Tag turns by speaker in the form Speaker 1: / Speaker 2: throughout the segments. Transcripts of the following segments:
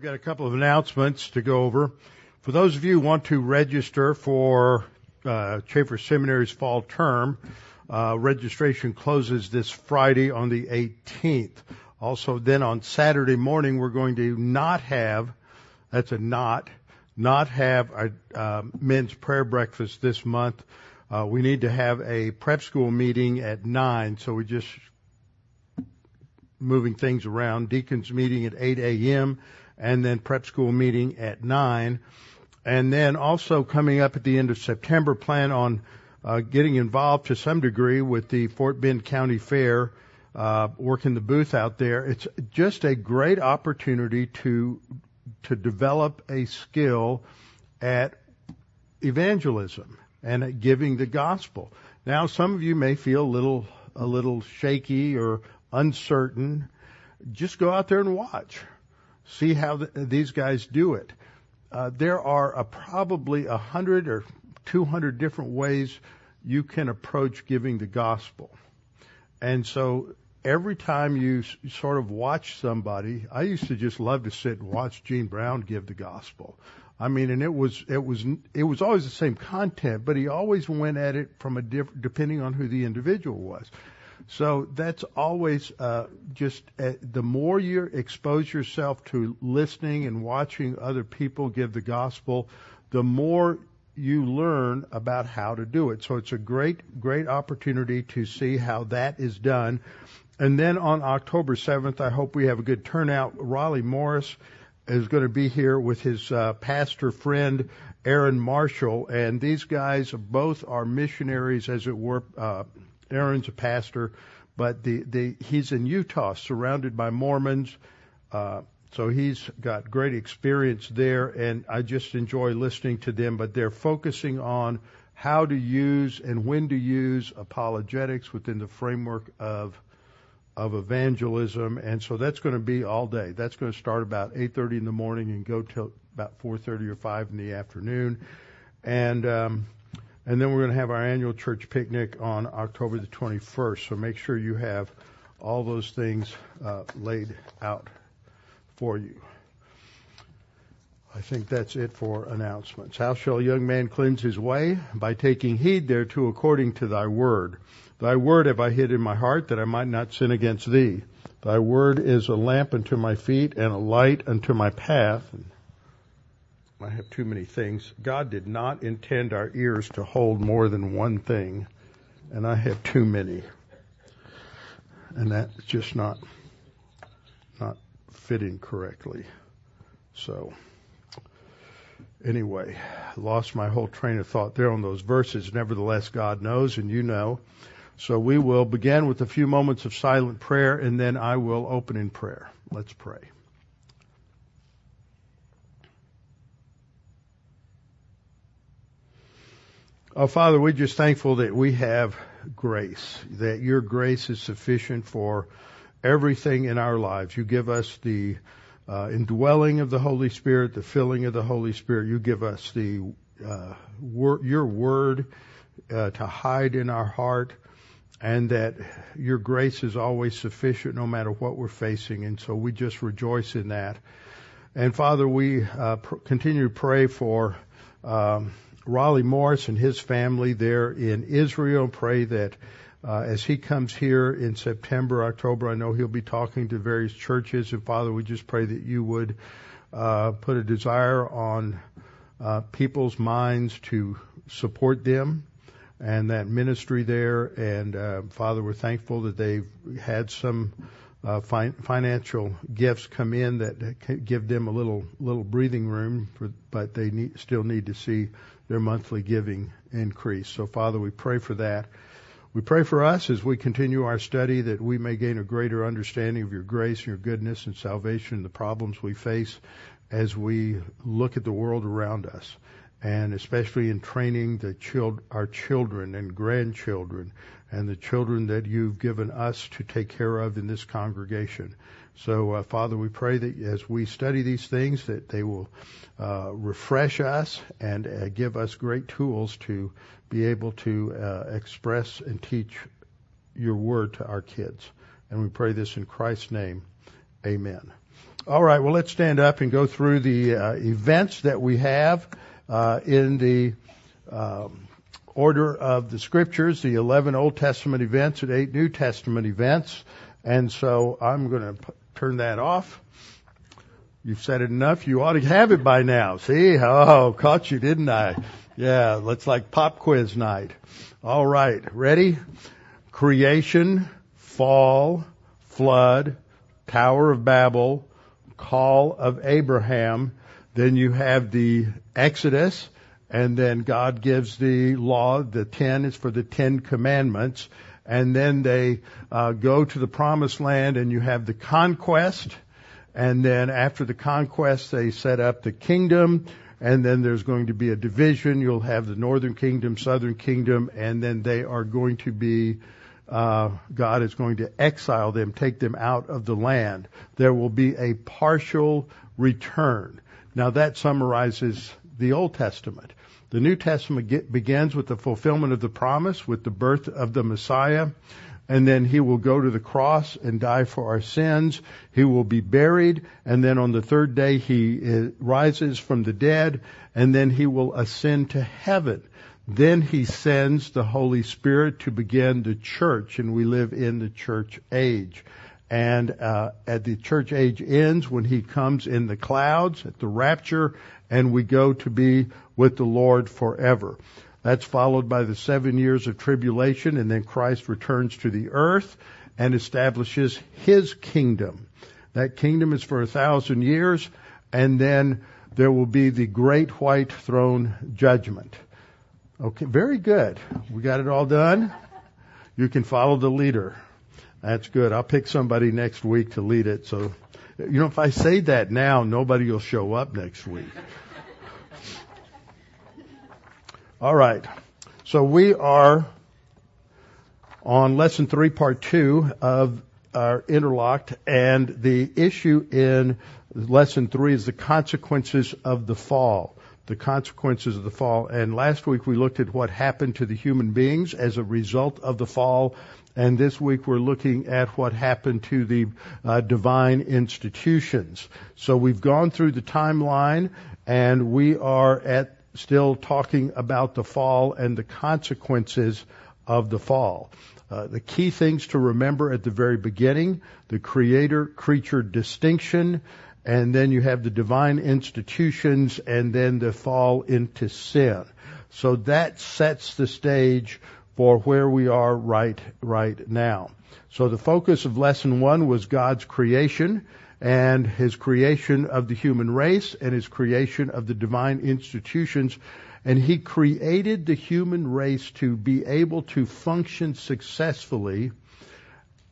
Speaker 1: we've got a couple of announcements to go over. For those of you who want to register for uh, Chafer Seminary's fall term, uh, registration closes this Friday on the 18th. Also, then on Saturday morning, we're going to not have, that's a not, not have a uh, men's prayer breakfast this month. Uh, we need to have a prep school meeting at 9, so we're just moving things around. Deacons meeting at 8 a.m. and then prep school meeting at 9. And then also coming up at the end of September, plan on uh, getting involved to some degree with the Fort Bend County Fair, uh, working the booth out there. It's just a great opportunity to to develop a skill at evangelism and at giving the gospel. Now, some of you may feel a little a little shaky or uncertain. Just go out there and watch. See how the, these guys do it. Uh, there are a, probably a hundred or two hundred different ways you can approach giving the gospel. And so every time you s- sort of watch somebody, I used to just love to sit and watch Gene Brown give the gospel. I mean, and it was it was it was always the same content, but he always went at it from a different, depending on who the individual was. So that's always uh, just uh, the more you expose yourself to listening and watching other people give the gospel, the more you learn about how to do it. So it's a great, great opportunity to see how that is done. And then on October 7th, I hope we have a good turnout. Raleigh Morris is going to be here with his uh, pastor friend Aaron Marshall, and these guys both are missionaries, as it were. Uh, Aaron's a pastor, but the, the he's in Utah, surrounded by Mormons. Uh, so he's got great experience there, and I just enjoy listening to them. But they're focusing on how to use and when to use apologetics within the framework of of evangelism, and so that's going to be all day. That's going to start about 8:30 in the morning and go till about 4:30 or 5 in the afternoon, and um, and then we're going to have our annual church picnic on October the 21st. So make sure you have all those things uh, laid out for you. I think that's it for announcements. How shall a young man cleanse his way? By taking heed thereto according to thy word. Thy word have I hid in my heart that I might not sin against thee. Thy word is a lamp unto my feet and a light unto my path. I have too many things. God did not intend our ears to hold more than one thing, and I have too many. And that's just not not fitting correctly. So anyway, lost my whole train of thought there on those verses. Nevertheless, God knows and you know. So we will begin with a few moments of silent prayer and then I will open in prayer. Let's pray. Oh, Father, we're just thankful that we have grace, that your grace is sufficient for everything in our lives. You give us the uh, indwelling of the Holy Spirit, the filling of the Holy Spirit. You give us the uh, wor- your word uh, to hide in our heart, and that your grace is always sufficient no matter what we're facing. And so we just rejoice in that. And Father, we uh, pr- continue to pray for. Um, Raleigh Morris and his family there in Israel. Pray that uh, as he comes here in September, October, I know he'll be talking to various churches. And Father, we just pray that you would uh, put a desire on uh, people's minds to support them and that ministry there. And uh, Father, we're thankful that they've had some uh, fi- financial gifts come in that give them a little little breathing room, for, but they need, still need to see their monthly giving increase. So, Father, we pray for that. We pray for us as we continue our study that we may gain a greater understanding of your grace and your goodness and salvation and the problems we face as we look at the world around us and especially in training the child, our children and grandchildren and the children that you've given us to take care of in this congregation. So, uh, Father, we pray that as we study these things, that they will uh, refresh us and uh, give us great tools to be able to uh, express and teach your word to our kids. And we pray this in Christ's name. Amen. All right, well, let's stand up and go through the uh, events that we have uh, in the um, order of the scriptures, the 11 Old Testament events and 8 New Testament events. And so I'm going to p- turn that off. You've said it enough. You ought to have it by now. See? Oh, caught you, didn't I? Yeah, let's like pop quiz night. All right, ready? Creation, fall, flood, Tower of Babel, call of Abraham. Then you have the Exodus, and then God gives the law. The ten is for the Ten Commandments, and then they uh, go to the Promised Land, and you have the conquest. And then after the conquest, they set up the kingdom, and then there's going to be a division. You'll have the northern kingdom, southern kingdom, and then they are going to be uh, God is going to exile them, take them out of the land. There will be a partial return. Now that summarizes the Old Testament. The New Testament get, begins with the fulfillment of the promise, with the birth of the Messiah, and then he will go to the cross and die for our sins. He will be buried, and then on the third day he uh, rises from the dead, and then he will ascend to heaven. Then he sends the Holy Spirit to begin the church, and we live in the church age. And uh, at the church age ends when he comes in the clouds at the rapture, and we go to be with the Lord forever. That's followed by the seven years of tribulation, and then Christ returns to the earth and establishes his kingdom. That kingdom is for a thousand years, and then there will be the great white throne judgment. Okay, very good. We got it all done. You can follow the leader. That's good. I'll pick somebody next week to lead it. So, you know, if I say that now, nobody will show up next week. All right. So we are on lesson three, part two of our interlocked, and the issue in lesson three is the consequences of the fall the consequences of the fall. And last week we looked at what happened to the human beings as a result of the fall. And this week we're looking at what happened to the uh, divine institutions. So we've gone through the timeline and we are at still talking about the fall and the consequences of the fall. Uh, the key things to remember at the very beginning, the creator creature distinction, and then you have the divine institutions, and then the fall into sin. So that sets the stage for where we are right, right now. So the focus of lesson one was God's creation and his creation of the human race and his creation of the divine institutions. And he created the human race to be able to function successfully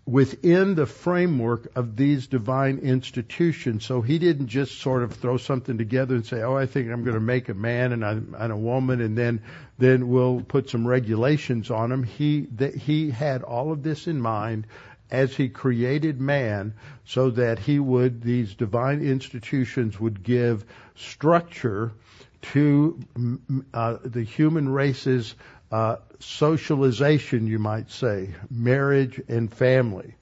Speaker 1: within the framework of these divine institutions. So he didn't just sort of throw something together and say, "Oh, I think I'm going to make a man and a, and a woman, and then then we'll put some regulations on them." He that he had all of this in mind as he created man, so that he would these divine institutions would give structure to uh, the human race's uh, socialization, you might say, marriage and family.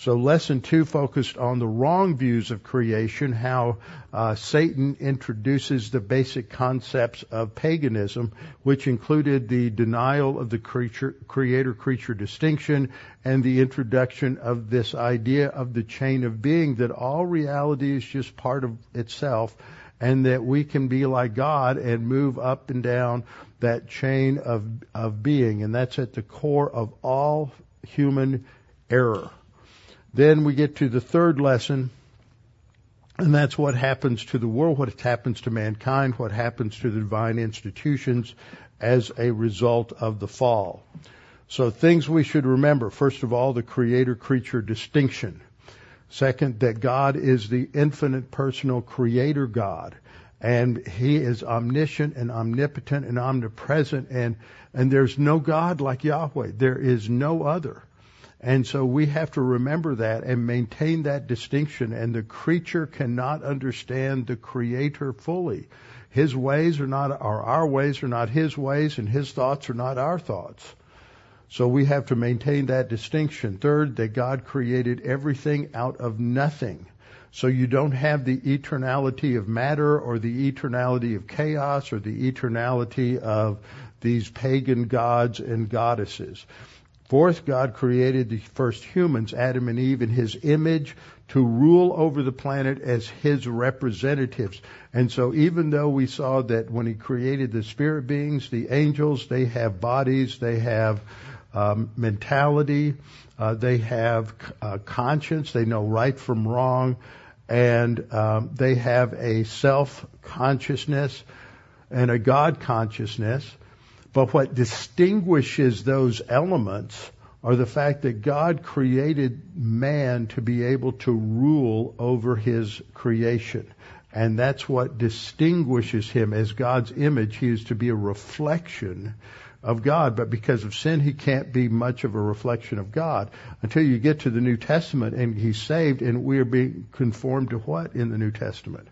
Speaker 1: So lesson two focused on the wrong views of creation, how uh, Satan introduces the basic concepts of paganism, which included the denial of the creature, creator-creature distinction and the introduction of this idea of the chain of being that all reality is just part of itself and that we can be like God and move up and down that chain of, of being, and that's at the core of all human error. Then we get to the third lesson, and that's what happens to the world, what happens to mankind, what happens to the divine institutions as a result of the fall. So things we should remember. First of all, the creator-creature distinction. Second, that God is the infinite personal creator God and he is omniscient and omnipotent and omnipresent and and there's no god like Yahweh. There is no other. And so we have to remember that and maintain that distinction. And the creature cannot understand the creator fully. His ways are not are our ways are not his ways and his thoughts are not our thoughts. So we have to maintain that distinction. Third that God created everything out of nothing So you don't have the eternality of matter or the eternality of chaos or the eternality of these pagan gods and goddesses. Fourth, God created the first humans, Adam and Eve, in His image to rule over the planet as His representatives. And so even though we saw that when He created the spirit beings, the angels, they have bodies, they have um, mentality, uh, they have uh, conscience, they know right from wrong, and um, they have a self consciousness and a God consciousness. But what distinguishes those elements are the fact that God created man to be able to rule over his creation. And that's what distinguishes him as God's image. He is to be a reflection of God, but because of sin, he can't be much of a reflection of God until you get to the New Testament and he's saved and we are being conformed to what in the New Testament?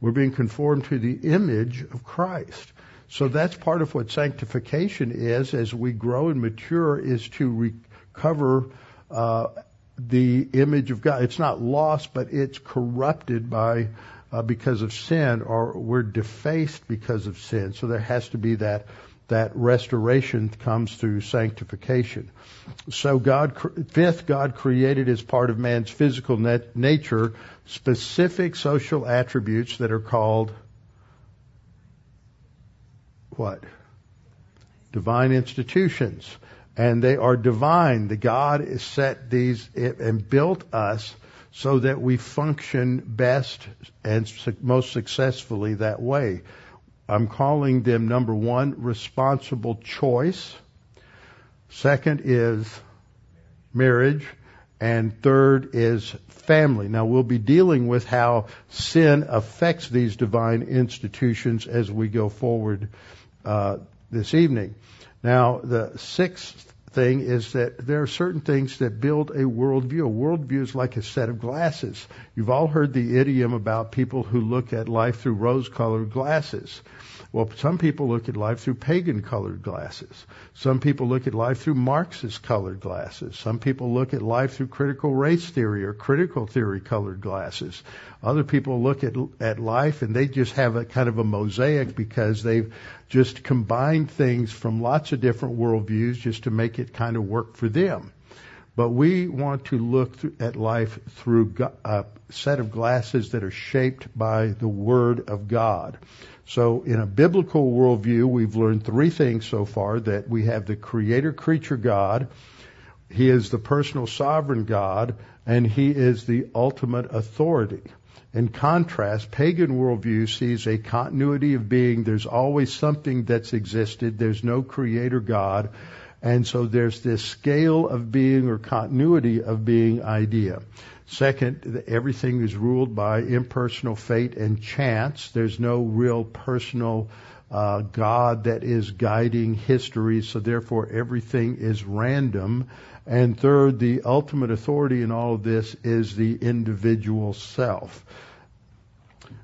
Speaker 1: We're being conformed to the image of Christ. So that's part of what sanctification is as we grow and mature is to recover uh, the image of God. It's not lost, but it's corrupted by uh, because of sin, or we're defaced because of sin. So there has to be that that restoration comes through sanctification. So God, fifth, God created as part of man's physical net, nature specific social attributes that are called what? Divine institutions. And they are divine. The God has set these and built us so that we function best and most successfully that way. I'm calling them number one, responsible choice. Second is marriage. And third is family. Now we'll be dealing with how sin affects these divine institutions as we go forward uh, this evening. Now the sixth thing is that there are certain things that build a worldview. A worldview is like a set of glasses. You've all heard the idiom about people who look at life through rose-colored glasses. Well, some people look at life through pagan colored glasses. Some people look at life through Marxist colored glasses. Some people look at life through critical race theory or critical theory colored glasses. Other people look at, at life and they just have a kind of a mosaic because they've just combined things from lots of different worldviews just to make it kind of work for them. But we want to look at life through a set of glasses that are shaped by the Word of God. So in a biblical worldview, we've learned three things so far that we have the creator creature God, He is the personal sovereign God, and He is the ultimate authority. In contrast, pagan worldview sees a continuity of being. There's always something that's existed. There's no creator God. And so there's this scale of being or continuity of being idea. Second, everything is ruled by impersonal fate and chance. There's no real personal uh, God that is guiding history, so therefore everything is random. And third, the ultimate authority in all of this is the individual self.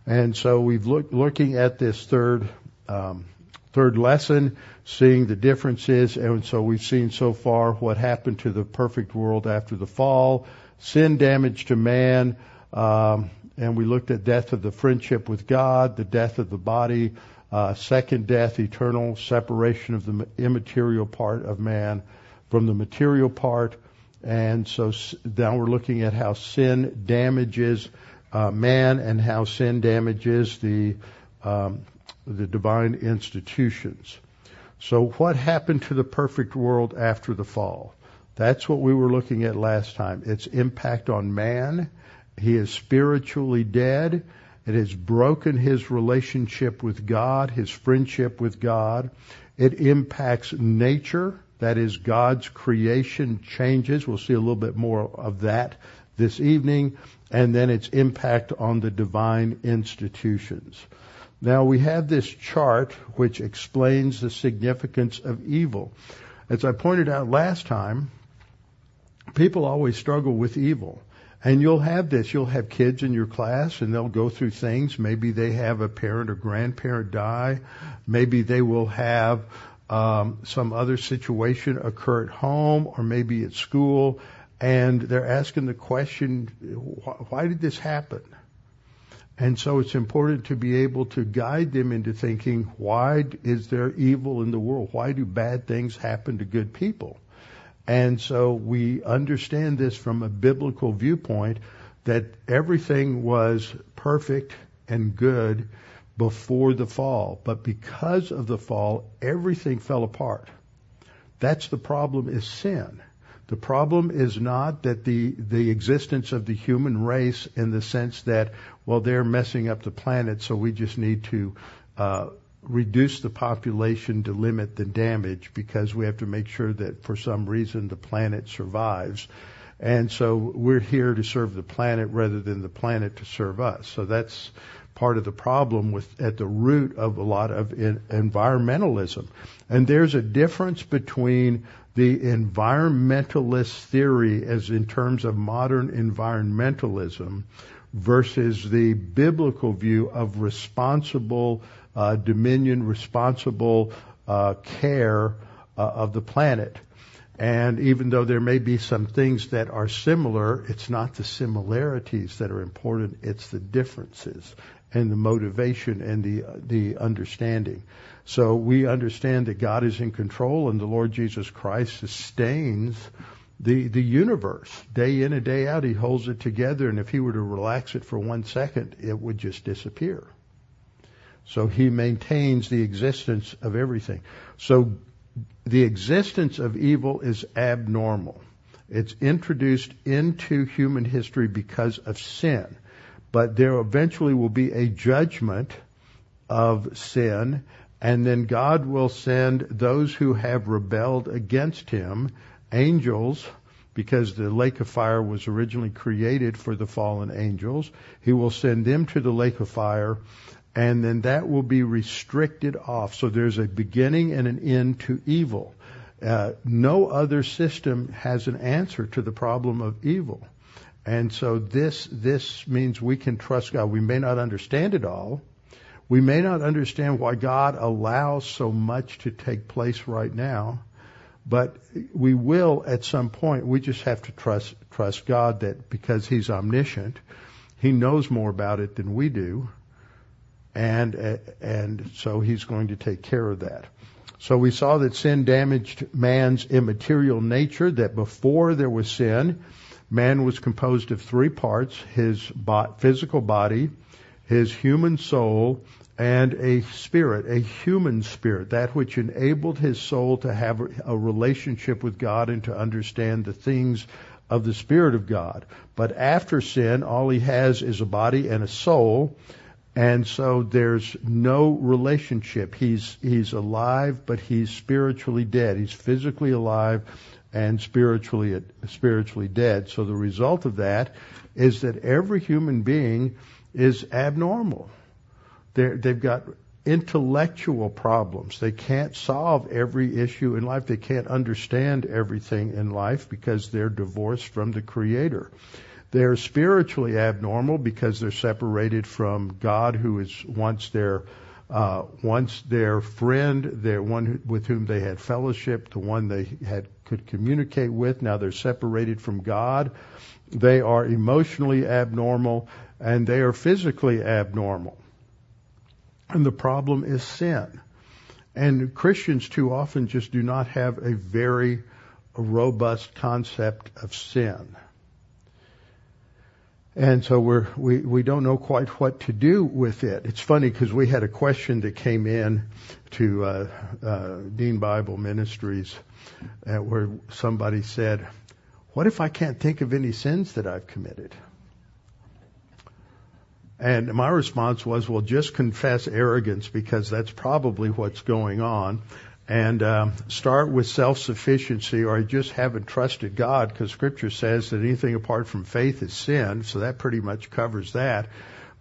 Speaker 1: And so we've looked looking at this third um, third lesson, seeing the differences, and so we've seen so far what happened to the perfect world after the fall sin damage to man, um, and we looked at death of the friendship with God, the death of the body, uh, second death, eternal separation of the immaterial part of man from the material part. And so now we're looking at how sin damages uh, man and how sin damages the um, the divine institutions. So what happened to the perfect world after the fall? That's what we were looking at last time. Its impact on man. He is spiritually dead. It has broken his relationship with God, his friendship with God. It impacts nature. That is, God's creation changes. We'll see a little bit more of that this evening. And then its impact on the divine institutions. Now we have this chart which explains the significance of evil. As I pointed out last time, people always struggle with evil. And you'll have this. You'll have kids in your class and they'll go through things. Maybe they have a parent or grandparent die. Maybe they will have um, some other situation occur at home or maybe at school. and they're asking the question, why did this happen? And so it's important to be able to guide them into thinking, why is there evil in the world? Why do bad things happen to good people? And so we understand this from a biblical viewpoint that everything was perfect and good before the fall. But because of the fall, everything fell apart. That's the problem is sin. The problem is not that the, the existence of the human race in the sense that, well, they're messing up the planet, so we just need to uh, reduce the population to limit the damage because we have to make sure that for some reason the planet survives. And so we're here to serve the planet rather than the planet to serve us. So that's part of the problem with at the root of a lot of environmentalism. And there's a difference between the environmentalist theory as in terms of modern environmentalism versus the biblical view of responsible uh, dominion, responsible uh, care uh, of the planet. And even though there may be some things that are similar, it's not the similarities that are important, it's the differences and the motivation and the the understanding. So we understand that God is in control and the Lord Jesus Christ sustains the the universe day in and day out. He holds it together, and if he were to relax it for one second, it would just disappear. So he maintains the existence of everything. So the existence of evil is abnormal. It's introduced into human history because of sin but there eventually will be a judgment of sin, and then God will send those who have rebelled against him, angels, because the lake of fire was originally created for the fallen angels. He will send them to the lake of fire, and then that will be restricted off. So there's a beginning and an end to evil. Uh, no other system has an answer to the problem of evil. And so this, this means we can trust God. We may not understand it all. We may not understand why God allows so much to take place right now, but we will at some point. We just have to trust, trust God that because He's omniscient, He knows more about it than we do. And, and so He's going to take care of that. So we saw that sin damaged man's immaterial nature, that before there was sin, Man was composed of three parts his physical body, his human soul, and a spirit, a human spirit, that which enabled his soul to have a relationship with God and to understand the things of the Spirit of God. But after sin, all he has is a body and a soul, and so there's no relationship. He's he's alive, but he's spiritually dead. He's physically alive, and spiritually spiritually dead. So the result of that is that every human being is abnormal. They're, they've got intellectual problems. They can't solve every issue in life. They can't understand everything in life because they're divorced from the Creator. They're spiritually abnormal because they're separated from God, who is once their uh, once their friend, their one with whom they had fellowship, the one they had could communicate with. Now they're separated from God. They are emotionally abnormal and they are physically abnormal. And the problem is sin. And Christians too often just do not have a very robust concept of sin. And so we're, we, we don't know quite what to do with it. It's funny because we had a question that came in to uh, uh, Dean Bible Ministries uh, where somebody said, what if I can't think of any sins that I've committed? And my response was, well, just confess arrogance because that's probably what's going on and um, start with self-sufficiency or I just haven't trusted God because scripture says that anything apart from faith is sin. So that pretty much covers that.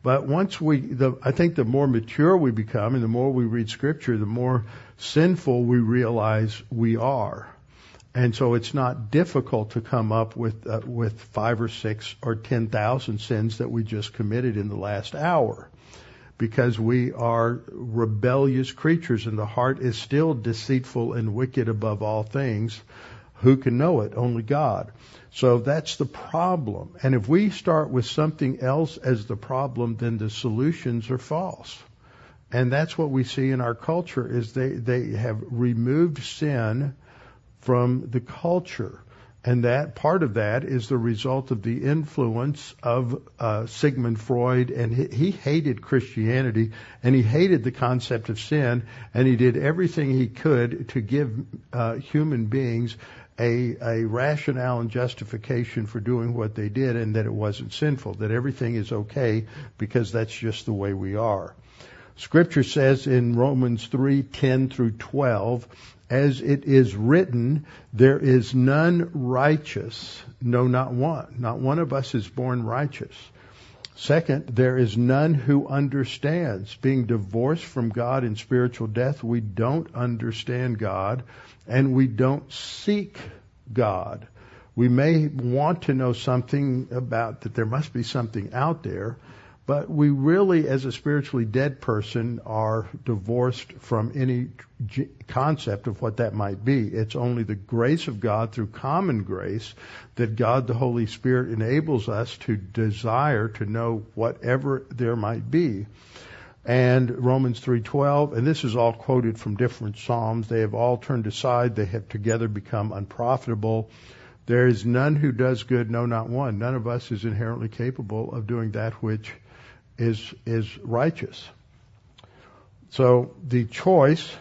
Speaker 1: But once we, the, I think the more mature we become and the more we read scripture, the more sinful we realize we are. And so it's not difficult to come up with, uh, with five or six or ten thousand sins that we just committed in the last hour because we are rebellious creatures and the heart is still deceitful and wicked above all things. Who can know it? Only God. So that's the problem. And if we start with something else as the problem, then the solutions are false. And that's what we see in our culture is they, they have removed sin from the culture. And that part of that is the result of the influence of uh, Sigmund Freud, and he, he hated Christianity, and he hated the concept of sin, and he did everything he could to give uh, human beings a, a rationale and justification for doing what they did, and that it wasn't sinful, that everything is okay because that's just the way we are. Scripture says in Romans 3:10 through 12 as it is written, there is none righteous, no, not one. Not one of us is born righteous. Second, there is none who understands. Being divorced from God in spiritual death, we don't understand God and we don't seek God. We may want to know something about that there must be something out there, but we really, as a spiritually dead person, are divorced from any concept of what that might be. It's only the grace of God through common grace that God the Holy Spirit enables us to desire to know whatever there might be. And Romans 3:12, and this is all quoted from different psalms. They have all turned aside; they have together become unprofitable. There is none who does good, no, not one. None of us is inherently capable of doing that which is is righteous. So the choice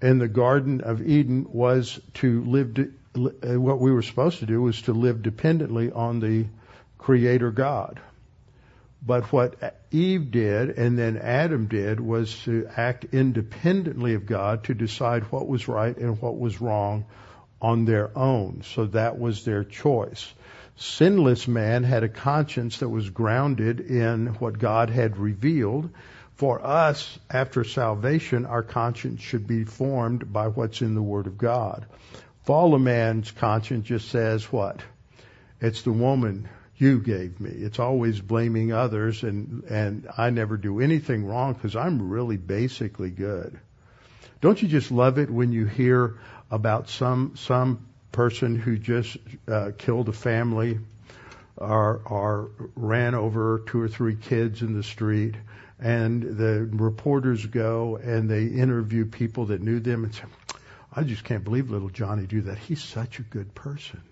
Speaker 1: in the Garden of Eden was to live. De- uh, what we were supposed to do was to live dependently on the Creator God. But what Eve did and then Adam did was to act independently of God to decide what was right and what was wrong on their own. So that was their choice sinless man had a conscience that was grounded in what God had revealed. For us, after salvation, our conscience should be formed by what's in the Word of God. Fallen man's conscience just says what? It's the woman you gave me. It's always blaming others and, and I never do anything wrong because I'm really basically good. Don't you just love it when you hear about some, some person who just uh, killed a family or, or ran over two or three kids in the street and the reporters go and they interview people that knew them and say, I just can't believe little Johnny do that. He's such a good person.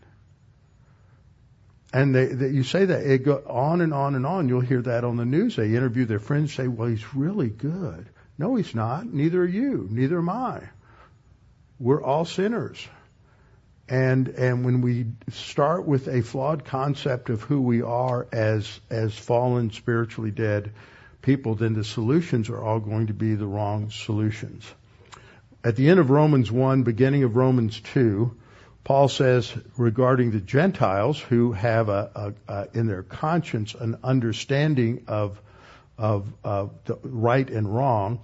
Speaker 1: And they, they, you say that it go on and on and on. You'll hear that on the news. They interview their friends, say, "Well, he's really good." No, he's not. Neither are you. Neither am I. We're all sinners. And and when we start with a flawed concept of who we are as as fallen spiritually dead people, then the solutions are all going to be the wrong solutions. At the end of Romans 1, beginning of Romans 2, Paul says regarding the Gentiles who have a, a, a in their conscience an understanding of of, of the right and wrong,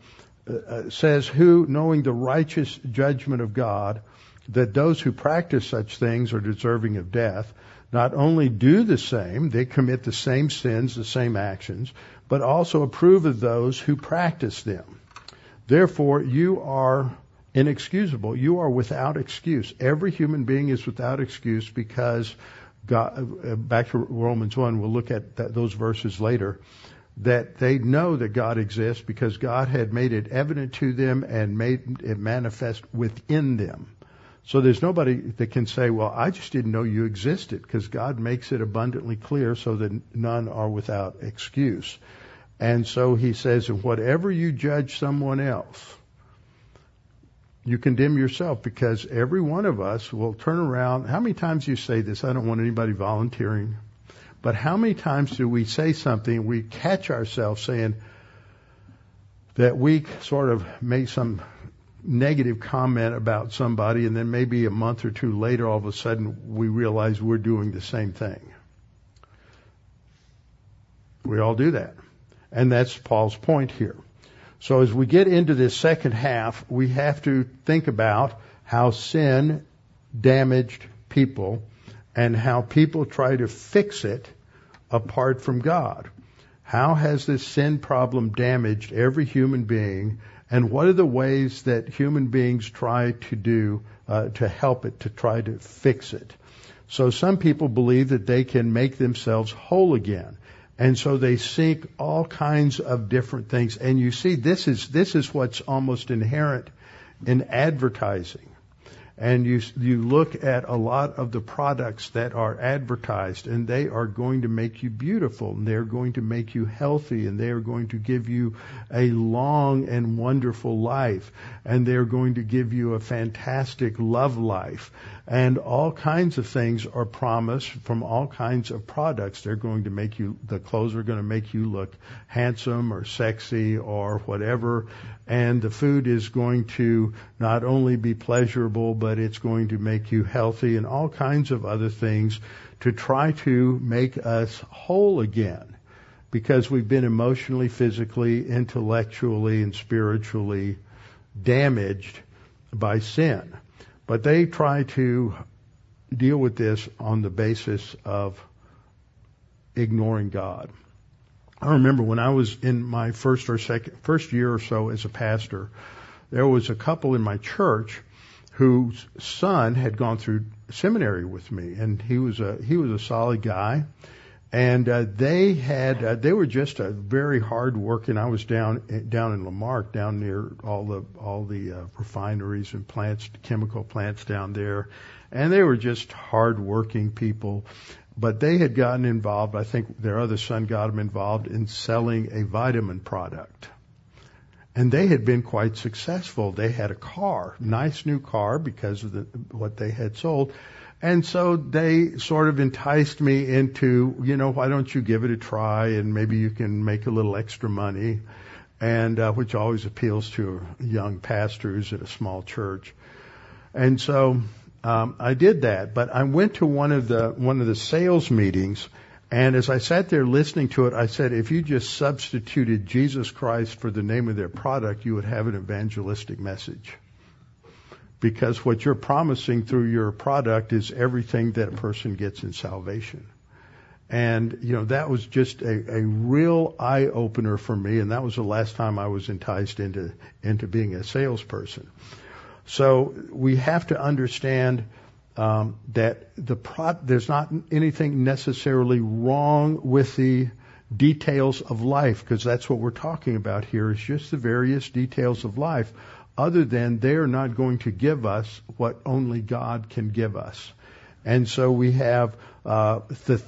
Speaker 1: uh, uh says who knowing the righteous judgment of God that those who practice such things are deserving of death, not only do the same, they commit the same sins, the same actions, but also approve of those who practice them. Therefore, you are inexcusable. You are without excuse. Every human being is without excuse because God, back to Romans 1, we'll look at that, those verses later, that they know that God exists because God had made it evident to them and made it manifest within them. So there's nobody that can say, well, I just didn't know you existed because God makes it abundantly clear so that none are without excuse. And so he says, whatever you judge someone else, you condemn yourself because every one of us will turn around. How many times you say this? I don't want anybody volunteering. But how many times do we say something, we catch ourselves saying that we sort of made some negative comment about somebody and then maybe a month or two later all of a sudden we realize we're doing the same thing. We all do that. And that's Paul's point here. So as we get into this second half, we have to think about how sin damaged people and how people try to fix it apart from God. How has this sin problem damaged every human being? And what are the ways that human beings try to do uh, to help it, to try to fix it? So some people believe that they can make themselves whole again. And so they seek all kinds of different things. And you see, this is, this is what's almost inherent in advertising and you you look at a lot of the products that are advertised and they are going to make you beautiful and they're going to make you healthy and they are going to give you a long and wonderful life and they're going to give you a fantastic love life and all kinds of things are promised from all kinds of products. They're going to make you the clothes are going to make you look handsome or sexy or whatever. And the food is going to not only be pleasurable, but it's going to make you healthy and all kinds of other things to try to make us whole again. Because we've been emotionally, physically, intellectually, and spiritually damaged by sin. But they try to deal with this on the basis of ignoring God. I remember when I was in my first or second, first year or so as a pastor, there was a couple in my church whose son had gone through seminary with me, and he was a he was a solid guy, and uh, they had uh, they were just a very hard working. I was down down in La Marque, down near all the all the uh, refineries and plants, chemical plants down there, and they were just hard working people. But they had gotten involved, I think their other son got them involved in selling a vitamin product. And they had been quite successful. They had a car, nice new car because of the, what they had sold. And so they sort of enticed me into, you know, why don't you give it a try and maybe you can make a little extra money and, uh, which always appeals to young pastors at a small church. And so um, I did that, but I went to one of the one of the sales meetings, and as I sat there listening to it, I said, if you just substituted Jesus Christ for the name of their product, you would have an evangelistic message. Because what you're promising through your product is everything that a person gets in salvation. And, you know, that was just a, a real eye opener for me, and that was the last time I was enticed into, into being a salesperson. So we have to understand um, that the pro- there's not anything necessarily wrong with the details of life, because that's what we're talking about here is just the various details of life, other than they are not going to give us what only God can give us. And so we have uh, the th-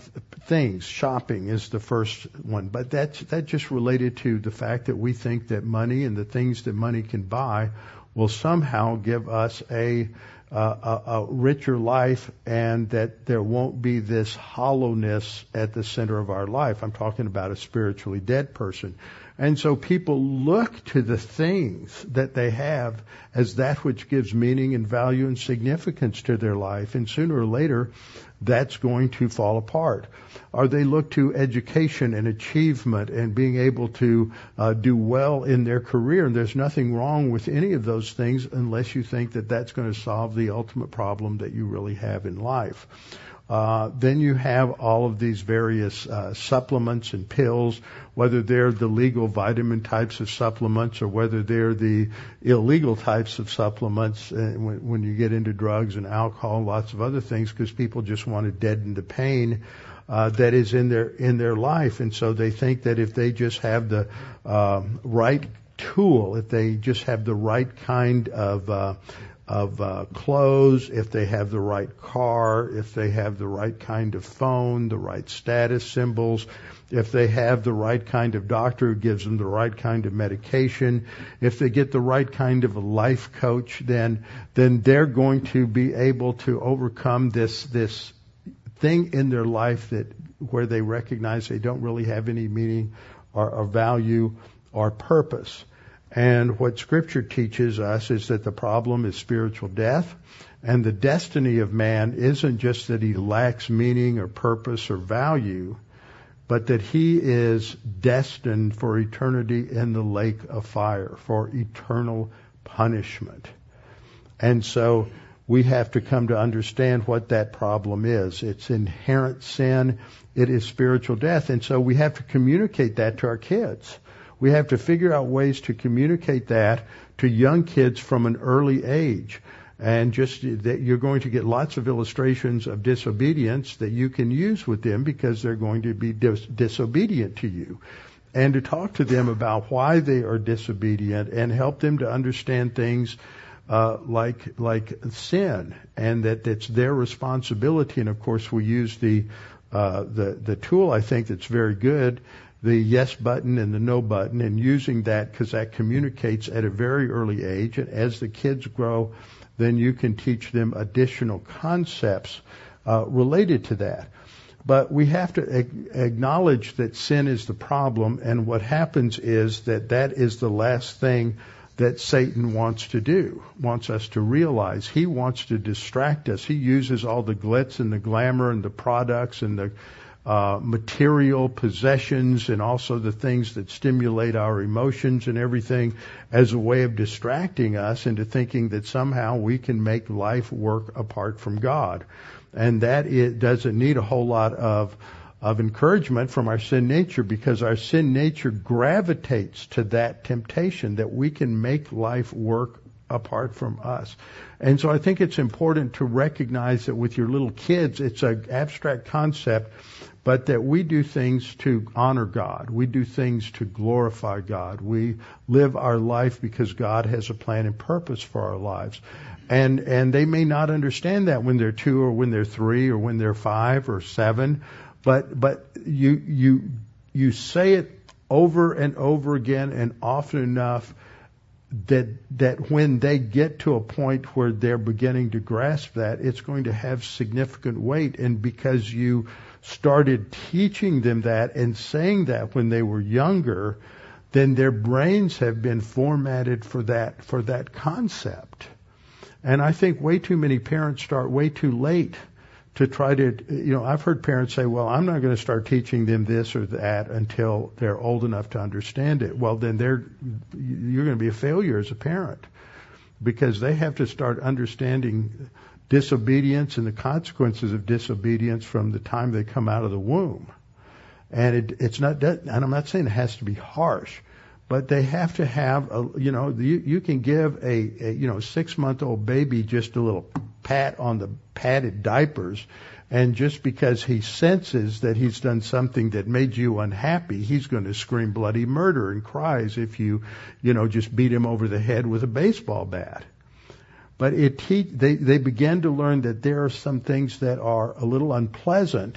Speaker 1: things. Shopping is the first one, but that's that just related to the fact that we think that money and the things that money can buy will somehow give us a, uh, a, a richer life and that there won't be this hollowness at the center of our life. I'm talking about a spiritually dead person. And so people look to the things that they have as that which gives meaning and value and significance to their life. And sooner or later, that's going to fall apart. Or they look to education and achievement and being able to uh, do well in their career. And there's nothing wrong with any of those things unless you think that that's going to solve the ultimate problem that you really have in life. Uh, then you have all of these various uh, supplements and pills, whether they're the legal vitamin types of supplements or whether they're the illegal types of supplements uh, when, when you get into drugs and alcohol and lots of other things because people just want to deaden the pain uh, that is in their in their life, and so they think that if they just have the um, right tool, if they just have the right kind of uh, of uh, clothes, if they have the right car, if they have the right kind of phone, the right status symbols, if they have the right kind of doctor who gives them the right kind of medication, if they get the right kind of a life coach, then then they're going to be able to overcome this this thing in their life that where they recognize they don't really have any meaning or, or value or purpose. And what scripture teaches us is that the problem is spiritual death. And the destiny of man isn't just that he lacks meaning or purpose or value, but that he is destined for eternity in the lake of fire, for eternal punishment. And so we have to come to understand what that problem is. It's inherent sin. It is spiritual death. And so we have to communicate that to our kids. We have to figure out ways to communicate that to young kids from an early age. And just that you're going to get lots of illustrations of disobedience that you can use with them because they're going to be dis- disobedient to you. And to talk to them about why they are disobedient and help them to understand things uh, like like sin, and that it's their responsibility. And of course, we use the uh, the the tool. I think that's very good. The yes button and the no button, and using that because that communicates at a very early age. And as the kids grow, then you can teach them additional concepts uh, related to that. But we have to ag- acknowledge that sin is the problem, and what happens is that that is the last thing that Satan wants to do, wants us to realize. He wants to distract us. He uses all the glitz and the glamour and the products and the uh, material possessions and also the things that stimulate our emotions and everything as a way of distracting us into thinking that somehow we can make life work apart from God. And that it doesn't need a whole lot of of encouragement from our sin nature because our sin nature gravitates to that temptation that we can make life work apart from us. And so I think it's important to recognize that with your little kids, it's an abstract concept, but that we do things to honor God. We do things to glorify God. We live our life because God has a plan and purpose for our lives. And, and they may not understand that when they're two or when they're three or when they're five or seven, but but you you you say it over and over again and often enough that that when they get to a point where they're beginning to grasp that, it's going to have significant weight. And because you started teaching them that and saying that when they were younger, then their brains have been formatted for that for that concept. And I think way too many parents start way too late to try to, you know, I've heard parents say, well, I'm not going to start teaching them this or that until they're old enough to understand it. Well, then they're, you're going to be a failure as a parent because they have to start understanding disobedience and the consequences of disobedience from the time they come out of the womb. And it, it's not, and I'm not saying it has to be harsh, but they have to have a, you know, you, you can give a, a you know, six month old baby just a little pat on the padded diapers and just because he senses that he's done something that made you unhappy, he's going to scream bloody murder and cries if you, you know, just beat him over the head with a baseball bat. But it te- they, they began to learn that there are some things that are a little unpleasant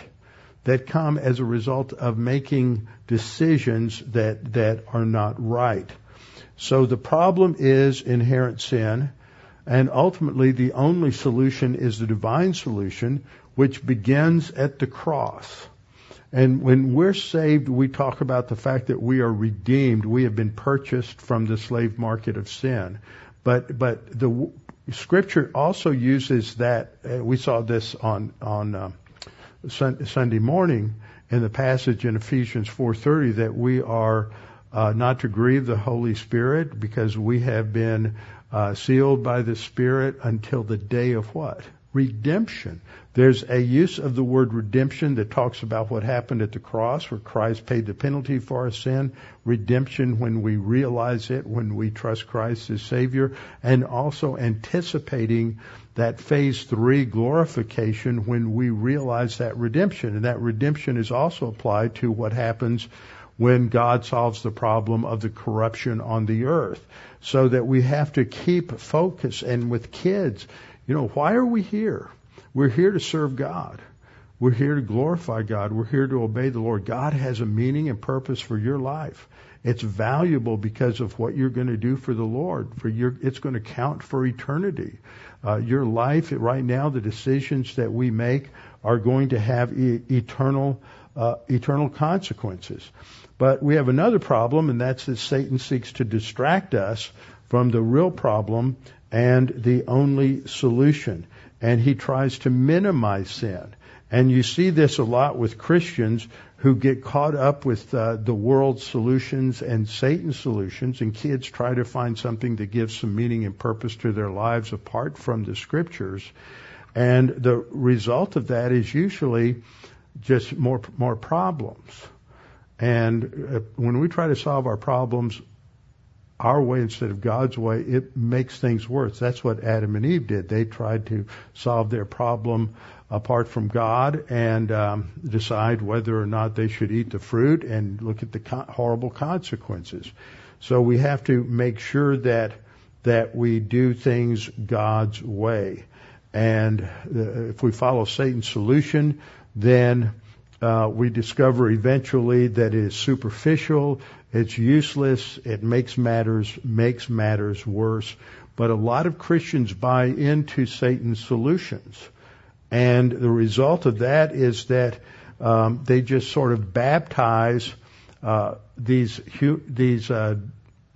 Speaker 1: that come as a result of making decisions that, that are not right. So the problem is inherent sin. And ultimately, the only solution is the divine solution, which begins at the cross. And when we're saved, we talk about the fact that we are redeemed. We have been purchased from the slave market of sin. But, but the scripture also uses that, uh, we saw this on, on, uh, Sunday morning in the passage in Ephesians 4:30 that we are uh, not to grieve the Holy Spirit because we have been uh, sealed by the Spirit until the day of what? Redemption. There's a use of the word redemption that talks about what happened at the cross where Christ paid the penalty for our sin. Redemption when we realize it, when we trust Christ as Savior, and also anticipating that phase three glorification when we realize that redemption. And that redemption is also applied to what happens when God solves the problem of the corruption on the earth. So that we have to keep focus. And with kids, you know, why are we here? We're here to serve God. We're here to glorify God. We're here to obey the Lord. God has a meaning and purpose for your life. It's valuable because of what you're going to do for the Lord. For your, it's going to count for eternity. Uh, your life right now, the decisions that we make are going to have e- eternal, uh, eternal consequences. But we have another problem, and that's that Satan seeks to distract us from the real problem and the only solution. And he tries to minimize sin. And you see this a lot with Christians who get caught up with uh, the world's solutions and Satan's solutions, and kids try to find something that gives some meaning and purpose to their lives apart from the scriptures. And the result of that is usually just more more problems. And uh, when we try to solve our problems our way instead of God's way, it makes things worse. That's what Adam and Eve did. They tried to solve their problem apart from God and um, decide whether or not they should eat the fruit and look at the co- horrible consequences. So we have to make sure that that we do things God's way. And uh, if we follow Satan's solution, then uh, we discover eventually that it is superficial, it's useless, it makes matters makes matters worse. But a lot of Christians buy into Satan's solutions. And the result of that is that um, they just sort of baptize uh, these these uh,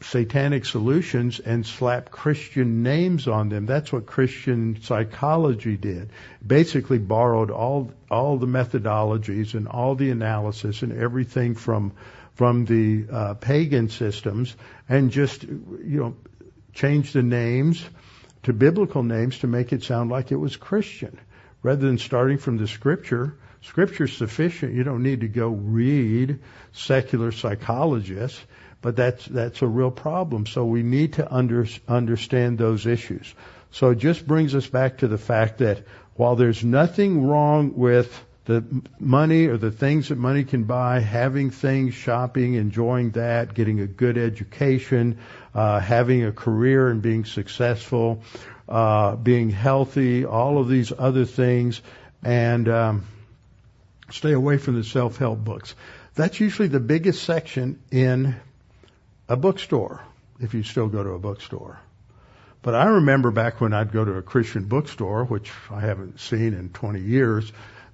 Speaker 1: satanic solutions and slap Christian names on them. That's what Christian psychology did. Basically, borrowed all all the methodologies and all the analysis and everything from from the uh, pagan systems and just you know changed the names to biblical names to make it sound like it was Christian rather than starting from the scripture. Scripture's sufficient. You don't need to go read secular psychologists, but that's that's a real problem. So we need to under, understand those issues. So it just brings us back to the fact that while there's nothing wrong with the money or the things that money can buy, having things, shopping, enjoying that, getting a good education, uh, having a career and being successful, uh, being healthy, all of these other things, and um, stay away from the self-help books. That's usually the biggest section in a bookstore, if you still go to a bookstore. But I remember back when I'd go to a Christian bookstore, which I haven't seen in 20 years,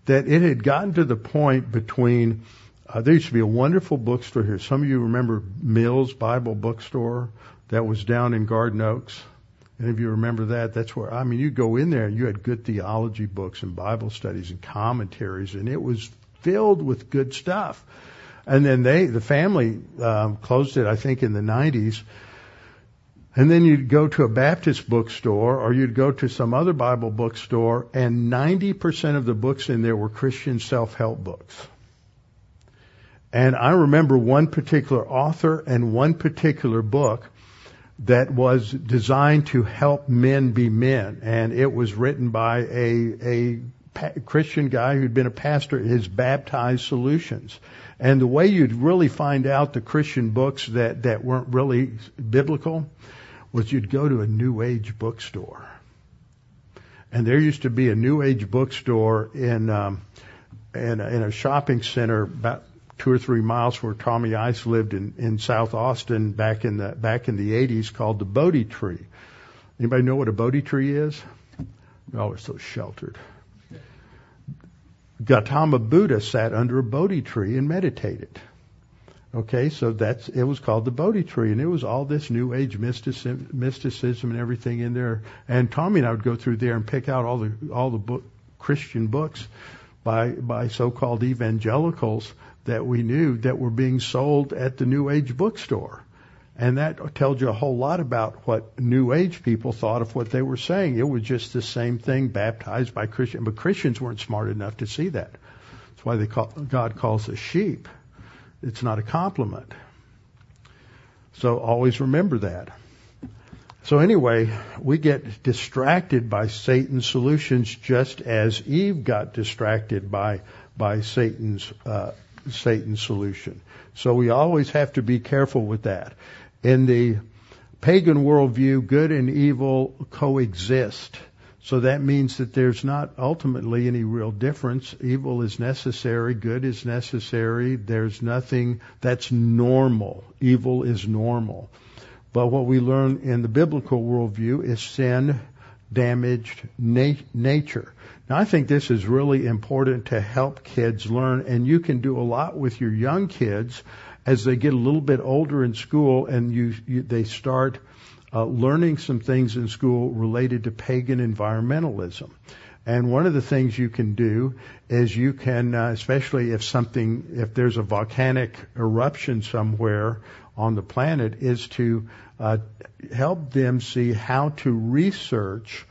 Speaker 1: that it had gotten to the point between uh, there used to be a wonderful bookstore here. Some of you remember Mills Bible Bookstore that was down in Garden Oaks. Any of you remember that? That's where, I mean, you go in there and you had good theology books and Bible studies and commentaries, and it was filled with good stuff. And then they, the family, um, closed it, I think, in the 90s. And then you'd go to a Baptist bookstore or you'd go to some other Bible bookstore and 90% of the books in there were Christian self-help books. And I remember one particular author and one particular book that was designed to help men be men. And it was written by a, a Christian guy who'd been a pastor, his baptized solutions. And the way you'd really find out the Christian books that, that weren't really biblical was you'd go to a New Age bookstore. And there used to be a New Age bookstore in, um, in, a, in a shopping center about two or three miles where Tommy Ice lived in, in South Austin back in the back in the 80s called the Bodhi Tree. Anybody know what a Bodhi tree is? Oh, it's so sheltered. Gautama Buddha sat under a Bodhi tree and meditated. Okay, so that's it was called the Bodhi tree, and it was all this New Age mysticism, mysticism and everything in there. And Tommy and I would go through there and pick out all the all the book, Christian books by by so-called evangelicals that we knew that were being sold at the New Age bookstore. And that tells you a whole lot about what New Age people thought of what they were saying. It was just the same thing, baptized by Christians, but Christians weren't smart enough to see that. That's why call, God calls us sheep. It's not a compliment. So always remember that. So anyway, we get distracted by Satan's solutions just as Eve got distracted by by Satan's uh, Satan's solution. So we always have to be careful with that. In the pagan worldview, good and evil coexist. So that means that there's not ultimately any real difference. Evil is necessary, good is necessary. There's nothing that's normal. Evil is normal. But what we learn in the biblical worldview is sin damaged na- nature. Now, I think this is really important to help kids learn, and you can do a lot with your young kids as they get a little bit older in school and you, you they start uh, learning some things in school related to pagan environmentalism. And one of the things you can do is you can, uh, especially if something, if there's a volcanic eruption somewhere on the planet, is to uh, help them see how to research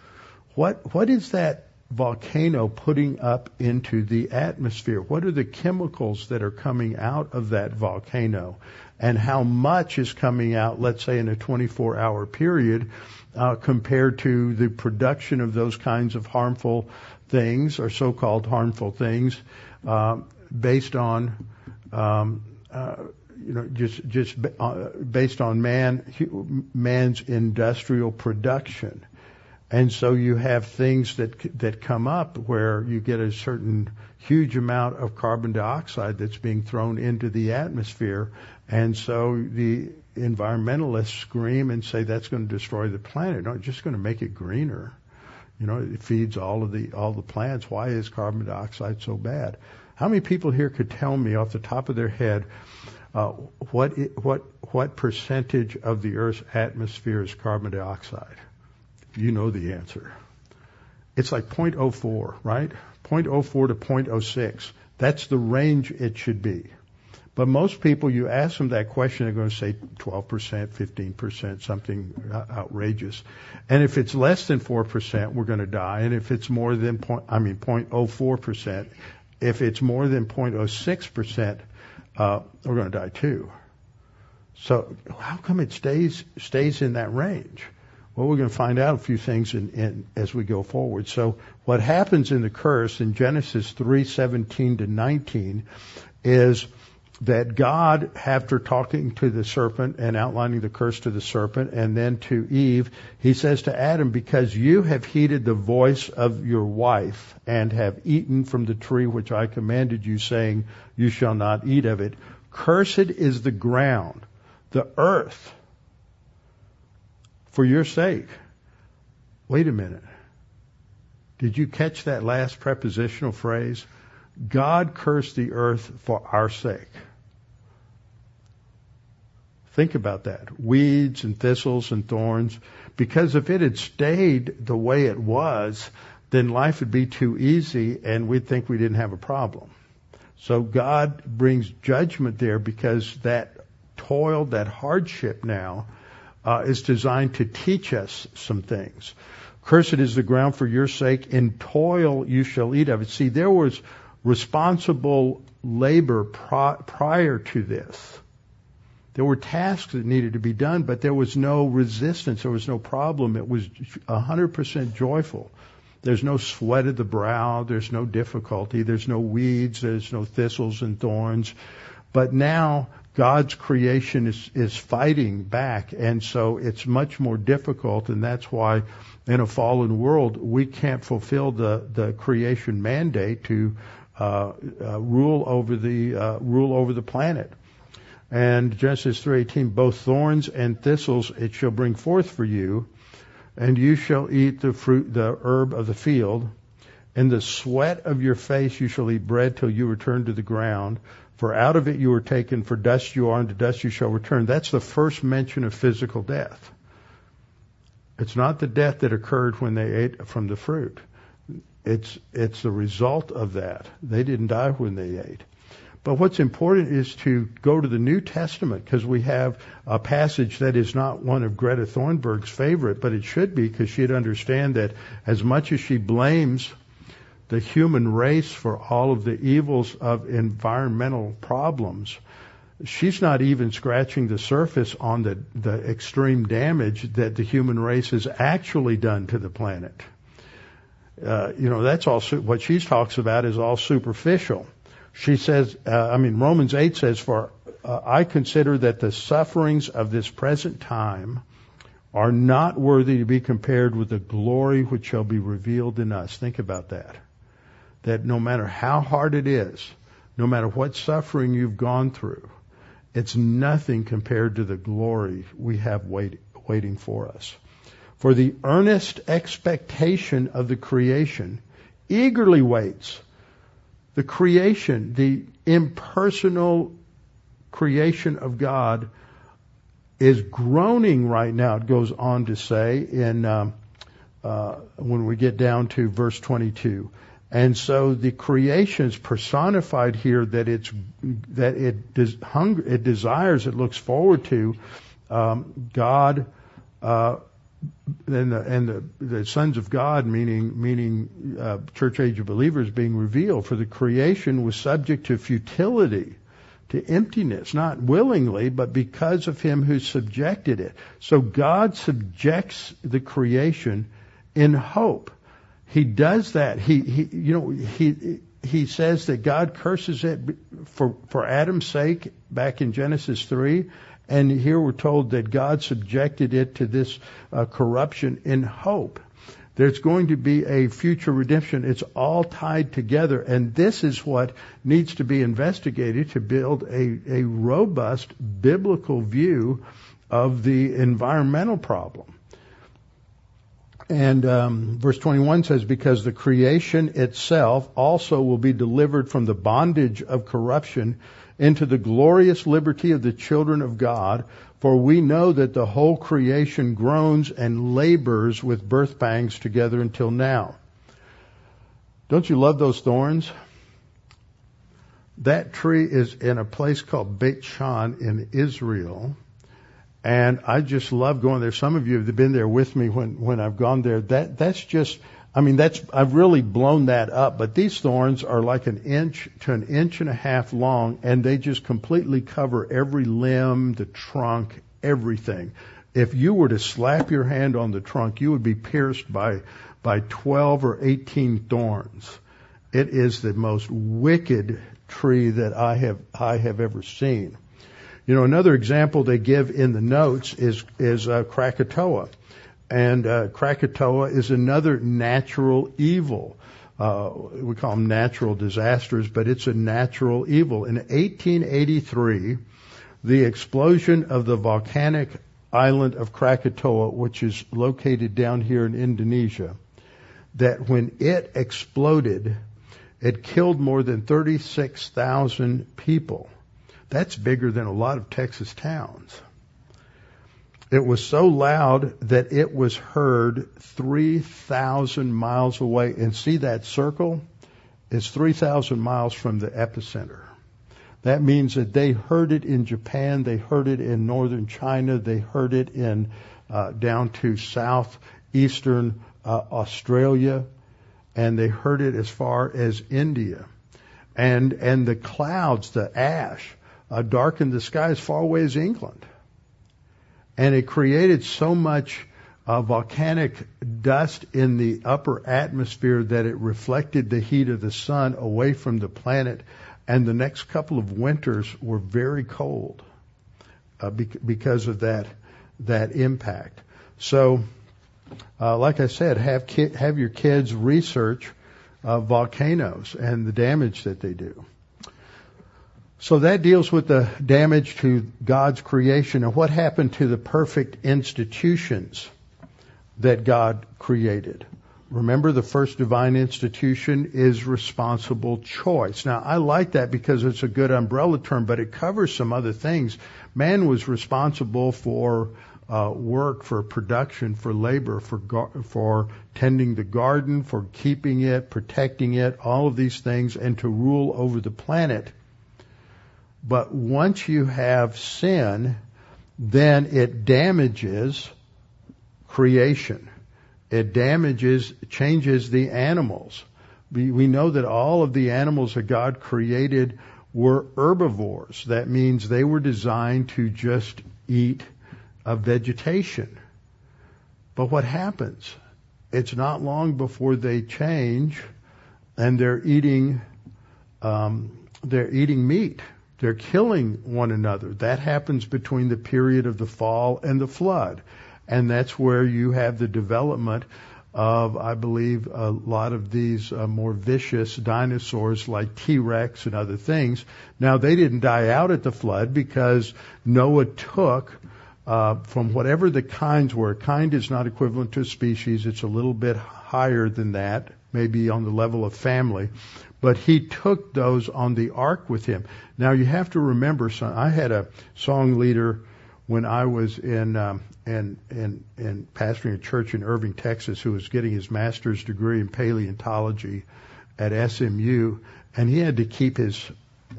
Speaker 1: what what is that volcano putting up into the atmosphere? What are the chemicals that are coming out of that volcano? And how much is coming out, let's say, in a 24 hour period, uh, compared to the production of those kinds of harmful things or so-called harmful things uh, based on um, uh, you know just just uh, based on man man's industrial production and so you have things that that come up where you get a certain huge amount of carbon dioxide that's being thrown into the atmosphere and so the environmentalists scream and say that's going to destroy the planet. No, it's just going to make it greener. You know, it feeds all of the all the plants. Why is carbon dioxide so bad? How many people here could tell me off the top of their head uh, what what what percentage of the Earth's atmosphere is carbon dioxide? You know the answer. It's like 0.04, right? 0.04 to 0.06. That's the range it should be. But most people, you ask them that question, they're going to say 12%, 15%, something outrageous. And if it's less than 4%, we're going to die. And if it's more than point, I mean 0.04%, if it's more than 0.06%, uh, we're going to die too. So how come it stays stays in that range? Well, we're going to find out a few things in, in, as we go forward. So what happens in the curse in Genesis 3:17 to 19 is that God, after talking to the serpent and outlining the curse to the serpent and then to Eve, he says to Adam, because you have heeded the voice of your wife and have eaten from the tree which I commanded you saying, you shall not eat of it. Cursed is the ground, the earth, for your sake. Wait a minute. Did you catch that last prepositional phrase? God cursed the earth for our sake. Think about that. Weeds and thistles and thorns. Because if it had stayed the way it was, then life would be too easy and we'd think we didn't have a problem. So God brings judgment there because that toil, that hardship now, uh, is designed to teach us some things. Cursed is the ground for your sake. In toil you shall eat of it. See, there was responsible labor pri- prior to this. There were tasks that needed to be done, but there was no resistance. There was no problem. It was 100% joyful. There's no sweat of the brow. There's no difficulty. There's no weeds. There's no thistles and thorns. But now God's creation is, is fighting back. And so it's much more difficult. And that's why in a fallen world, we can't fulfill the, the creation mandate to uh, uh, rule over the uh, rule over the planet. And Genesis 3:18, both thorns and thistles it shall bring forth for you, and you shall eat the fruit, the herb of the field. In the sweat of your face you shall eat bread till you return to the ground. For out of it you were taken, for dust you are, and to dust you shall return. That's the first mention of physical death. It's not the death that occurred when they ate from the fruit. It's, it's the result of that. They didn't die when they ate. But what's important is to go to the New Testament because we have a passage that is not one of Greta Thunberg's favorite, but it should be because she'd understand that as much as she blames the human race for all of the evils of environmental problems, she's not even scratching the surface on the, the extreme damage that the human race has actually done to the planet. Uh, you know, that's all, what she talks about is all superficial she says, uh, I mean, Romans 8 says, For uh, I consider that the sufferings of this present time are not worthy to be compared with the glory which shall be revealed in us. Think about that. That no matter how hard it is, no matter what suffering you've gone through, it's nothing compared to the glory we have wait, waiting for us. For the earnest expectation of the creation eagerly waits the creation, the impersonal creation of God is groaning right now, it goes on to say in um, uh, when we get down to verse 22. And so the creation is personified here that it's that it des- hunger, it desires, it looks forward to um, God uh, and the, and the, the sons of God, meaning meaning uh, church age of believers, being revealed. For the creation was subject to futility, to emptiness, not willingly, but because of Him who subjected it. So God subjects the creation in hope. He does that. He, he you know, he he says that God curses it for for Adam's sake back in Genesis three, and here we're told that God subjected it to this uh, corruption in hope. There's going to be a future redemption. It's all tied together, and this is what needs to be investigated to build a, a robust biblical view of the environmental problem. And um, verse 21 says, Because the creation itself also will be delivered from the bondage of corruption into the glorious liberty of the children of God, for we know that the whole creation groans and labors with birth pangs together until now. Don't you love those thorns? That tree is in a place called Beit She'an in Israel. And I just love going there. Some of you have been there with me when, when I've gone there. That, that's just, I mean, that's, I've really blown that up, but these thorns are like an inch to an inch and a half long and they just completely cover every limb, the trunk, everything. If you were to slap your hand on the trunk, you would be pierced by, by 12 or 18 thorns. It is the most wicked tree that I have, I have ever seen. You know, another example they give in the notes is, is uh, Krakatoa and uh, Krakatoa is another natural evil. Uh, we call them natural disasters, but it's a natural evil. In 1883, the explosion of the volcanic island of Krakatoa, which is located down here in Indonesia, that when it exploded, it killed more than 36,000 people. That's bigger than a lot of Texas towns. It was so loud that it was heard 3,000 miles away. And see that circle? It's 3,000 miles from the epicenter. That means that they heard it in Japan, they heard it in northern China, they heard it in uh, down to southeastern uh, Australia, and they heard it as far as India. And and the clouds, the ash, uh, darkened the sky as far away as England and it created so much uh, volcanic dust in the upper atmosphere that it reflected the heat of the sun away from the planet, and the next couple of winters were very cold uh, because of that that impact. So, uh, like I said, have ki- have your kids research uh, volcanoes and the damage that they do. So that deals with the damage to God's creation and what happened to the perfect institutions that God created. Remember, the first divine institution is responsible choice. Now, I like that because it's a good umbrella term, but it covers some other things. Man was responsible for uh, work, for production, for labor, for gar- for tending the garden, for keeping it, protecting it, all of these things, and to rule over the planet. But once you have sin, then it damages creation. It damages, changes the animals. We, we know that all of the animals that God created were herbivores. That means they were designed to just eat a vegetation. But what happens? It's not long before they change and they're eating, um, they're eating meat. They're killing one another. That happens between the period of the fall and the flood. And that's where you have the development of, I believe, a lot of these uh, more vicious dinosaurs like T-Rex and other things. Now, they didn't die out at the flood because Noah took uh, from whatever the kinds were. Kind is not equivalent to a species. It's a little bit higher than that, maybe on the level of family but he took those on the ark with him. Now you have to remember, son, I had a song leader when I was in um, in in in pastoring a church in Irving, Texas, who was getting his master's degree in paleontology at SMU, and he had to keep his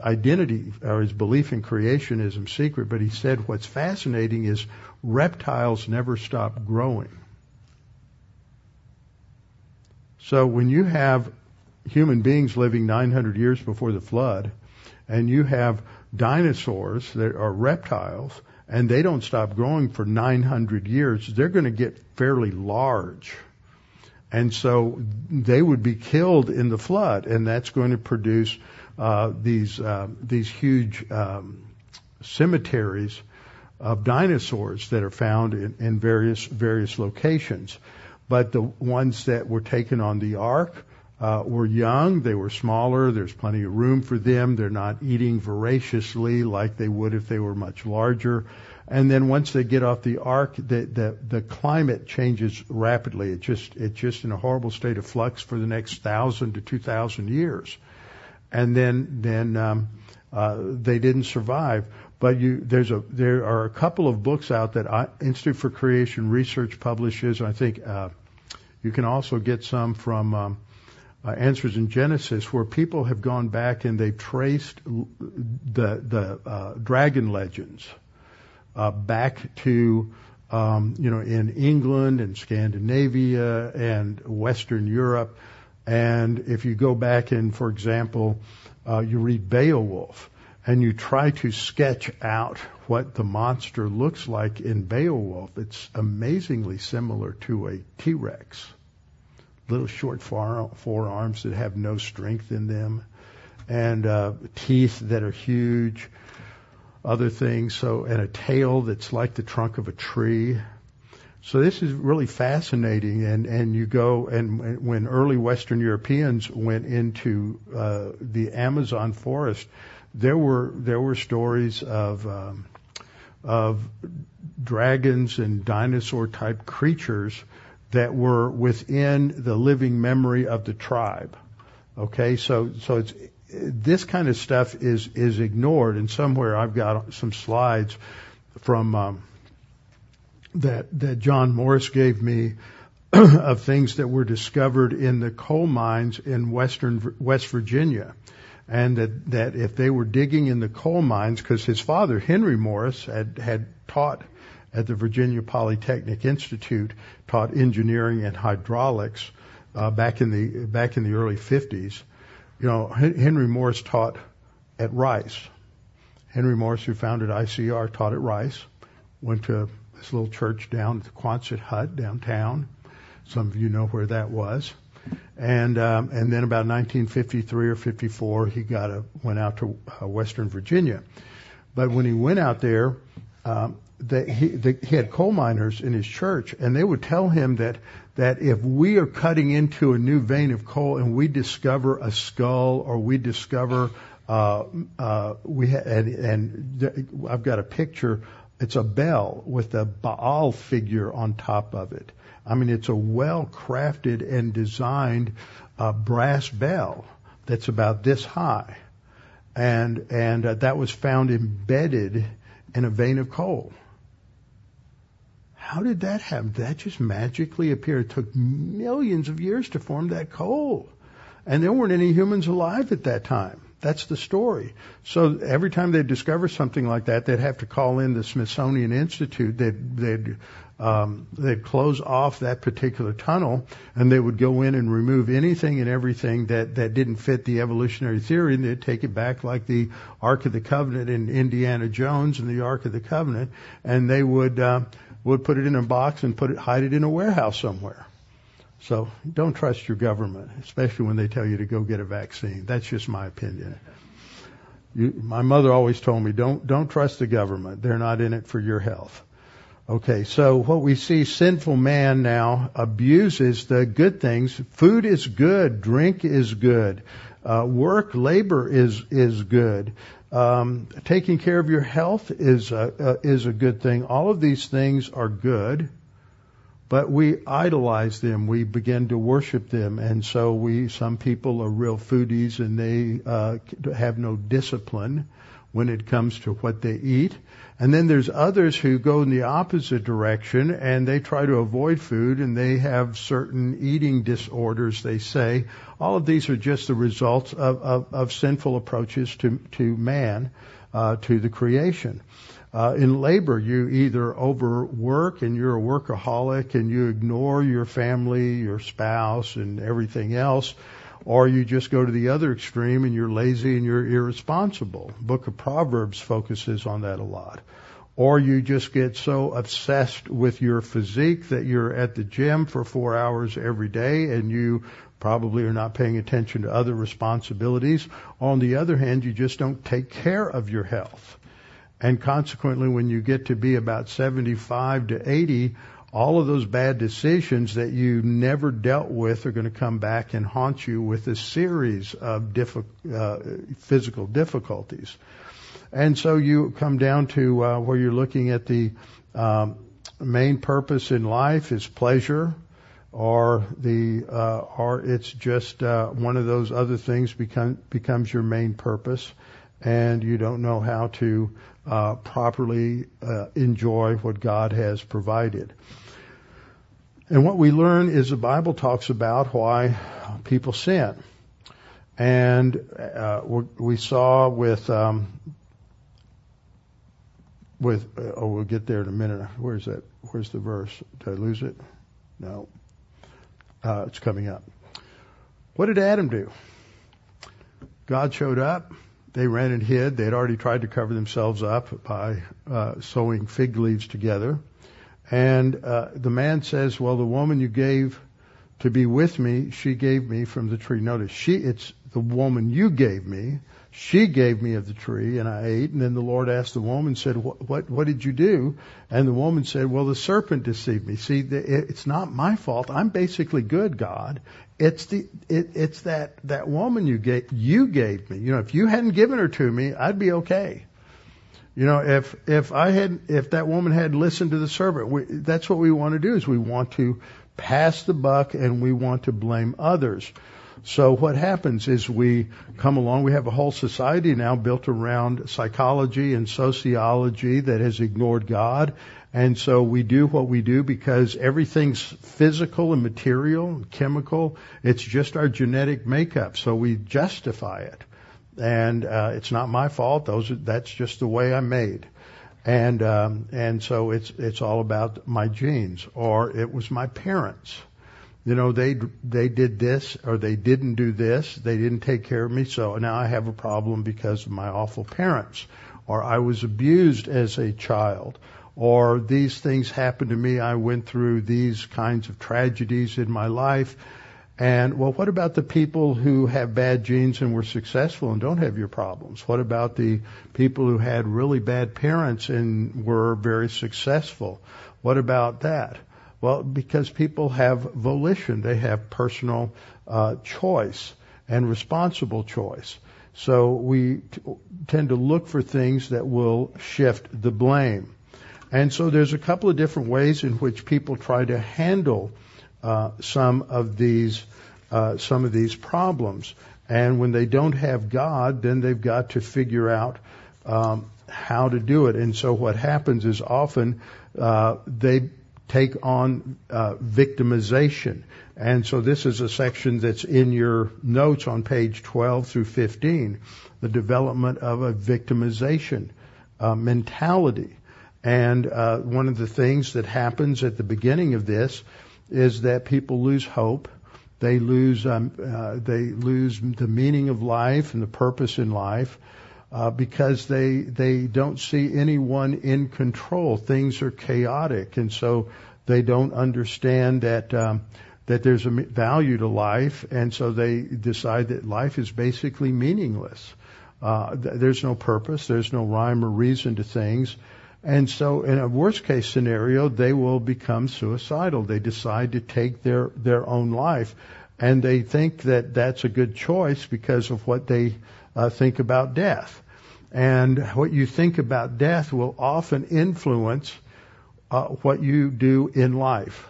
Speaker 1: identity or his belief in creationism secret. But he said what's fascinating is reptiles never stop growing. So when you have human beings living 900 years before the flood, and you have dinosaurs that are reptiles, and they don't stop growing for 900 years, they're going to get fairly large. And so they would be killed in the flood, and that's going to produce uh, these uh, these huge um, cemeteries of dinosaurs that are found in, in various various locations. But the ones that were taken on the ark uh, were young, they were smaller, there's plenty of room for them, they're not eating voraciously like they would if they were much larger. And then once they get off the ark, the, the, the climate changes rapidly. It just, it's just in a horrible state of flux for the next thousand to two thousand years. And then, then, um, uh, they didn't survive. But you, there's a, there are a couple of books out that I, Institute for Creation Research publishes. I think, uh, you can also get some from, um, uh, Answers in Genesis, where people have gone back and they've traced the the uh, dragon legends uh, back to um, you know in England and Scandinavia and Western Europe. And if you go back and, for example, uh, you read Beowulf and you try to sketch out what the monster looks like in Beowulf, it's amazingly similar to a T-Rex little short forearms that have no strength in them, and uh, teeth that are huge, other things. So, and a tail that's like the trunk of a tree. So this is really fascinating, and and you go and when early Western Europeans went into uh, the Amazon forest, there were there were stories of um, of dragons and dinosaur type creatures that were within the living memory of the tribe. Okay, so so it's this kind of stuff is is ignored, and somewhere I've got some slides from um, that that John Morris gave me of things that were discovered in the coal mines in western West Virginia, and that that if they were digging in the coal mines, because his father Henry Morris had had taught at the Virginia Polytechnic Institute, taught engineering and hydraulics uh, back in the back in the early 50s. You know, Henry Morris taught at Rice. Henry Morris, who founded ICR, taught at Rice. Went to this little church down at the Quonset Hut downtown. Some of you know where that was. And um, and then about 1953 or 54, he got a went out to uh, Western Virginia. But when he went out there, um, that he, he had coal miners in his church, and they would tell him that that if we are cutting into a new vein of coal and we discover a skull or we discover uh, uh, we ha- and, and I've got a picture. It's a bell with a Baal figure on top of it. I mean, it's a well crafted and designed uh, brass bell that's about this high, and and uh, that was found embedded in a vein of coal. How did that happen? That just magically appeared. It took millions of years to form that coal. And there weren't any humans alive at that time. That's the story. So every time they'd discover something like that, they'd have to call in the Smithsonian Institute. They'd, they'd, um, they'd close off that particular tunnel and they would go in and remove anything and everything that, that didn't fit the evolutionary theory and they'd take it back like the Ark of the Covenant in Indiana Jones and the Ark of the Covenant and they would, uh, would put it in a box and put it, hide it in a warehouse somewhere. So don't trust your government, especially when they tell you to go get a vaccine. That's just my opinion. You, my mother always told me, don't, don't trust the government. They're not in it for your health. Okay, so what we see, sinful man now abuses the good things. Food is good, drink is good, uh, work, labor is is good. Um, taking care of your health is a, uh, is a good thing. All of these things are good, but we idolize them. We begin to worship them, and so we. Some people are real foodies, and they uh, have no discipline when it comes to what they eat. And then there's others who go in the opposite direction and they try to avoid food and they have certain eating disorders, they say. All of these are just the results of, of, of sinful approaches to, to man, uh, to the creation. Uh, in labor, you either overwork and you're a workaholic and you ignore your family, your spouse, and everything else, or you just go to the other extreme and you're lazy and you're irresponsible. Book of Proverbs focuses on that a lot. Or you just get so obsessed with your physique that you're at the gym for four hours every day and you probably are not paying attention to other responsibilities. On the other hand, you just don't take care of your health. And consequently, when you get to be about 75 to 80, all of those bad decisions that you never dealt with are going to come back and haunt you with a series of diffi- uh, physical difficulties. And so you come down to uh, where you're looking at the um, main purpose in life is pleasure, or the uh, or it's just uh, one of those other things become becomes your main purpose, and you don't know how to uh, properly uh, enjoy what God has provided. And what we learn is the Bible talks about why people sin. And uh, we saw with um, with uh, oh we'll get there in a minute. Where's that? Where's the verse? Did I lose it? No. Uh, it's coming up. What did Adam do? God showed up. They ran and hid. They had already tried to cover themselves up by uh, sewing fig leaves together. And uh, the man says, "Well, the woman you gave to be with me, she gave me from the tree. Notice, she it's the woman you gave me. She gave me of the tree, and I ate. And then the Lord asked the woman, said, "What what, what did you do?" And the woman said, "Well, the serpent deceived me. See, it's not my fault. I'm basically good, God. It's the it, it's that that woman you gave you gave me. You know, if you hadn't given her to me, I'd be okay." You know, if if I had if that woman had listened to the serpent, we, that's what we want to do is we want to pass the buck and we want to blame others. So what happens is we come along, we have a whole society now built around psychology and sociology that has ignored God. And so we do what we do because everything's physical and material, and chemical. It's just our genetic makeup. So we justify it and uh, it's not my fault. Those are, that's just the way I'm made, and um, and so it's it's all about my genes, or it was my parents. You know, they they did this or they didn't do this. They didn't take care of me, so now I have a problem because of my awful parents, or I was abused as a child, or these things happened to me. I went through these kinds of tragedies in my life and well, what about the people who have bad genes and were successful and don't have your problems? What about the people who had really bad parents and were very successful? What about that? Well, because people have volition, they have personal uh, choice and responsible choice. So we t- tend to look for things that will shift the blame. And so there's a couple of different ways in which people try to handle uh, some of these uh, some of these problems. And when they don't have God, then they've got to figure out um, how to do it. And so what happens is often uh, they take on uh, victimization. And so this is a section that's in your notes on page 12 through 15, the development of a victimization uh, mentality. And uh, one of the things that happens at the beginning of this is that people lose hope. They lose um, uh, they lose the meaning of life and the purpose in life uh, because they they don't see anyone in control. Things are chaotic, and so they don't understand that um, that there's a value to life, and so they decide that life is basically meaningless. Uh, there's no purpose. There's no rhyme or reason to things. And so in a worst case scenario, they will become suicidal. They decide to take their, their own life. And they think that that's a good choice because of what they uh, think about death. And what you think about death will often influence uh, what you do in life.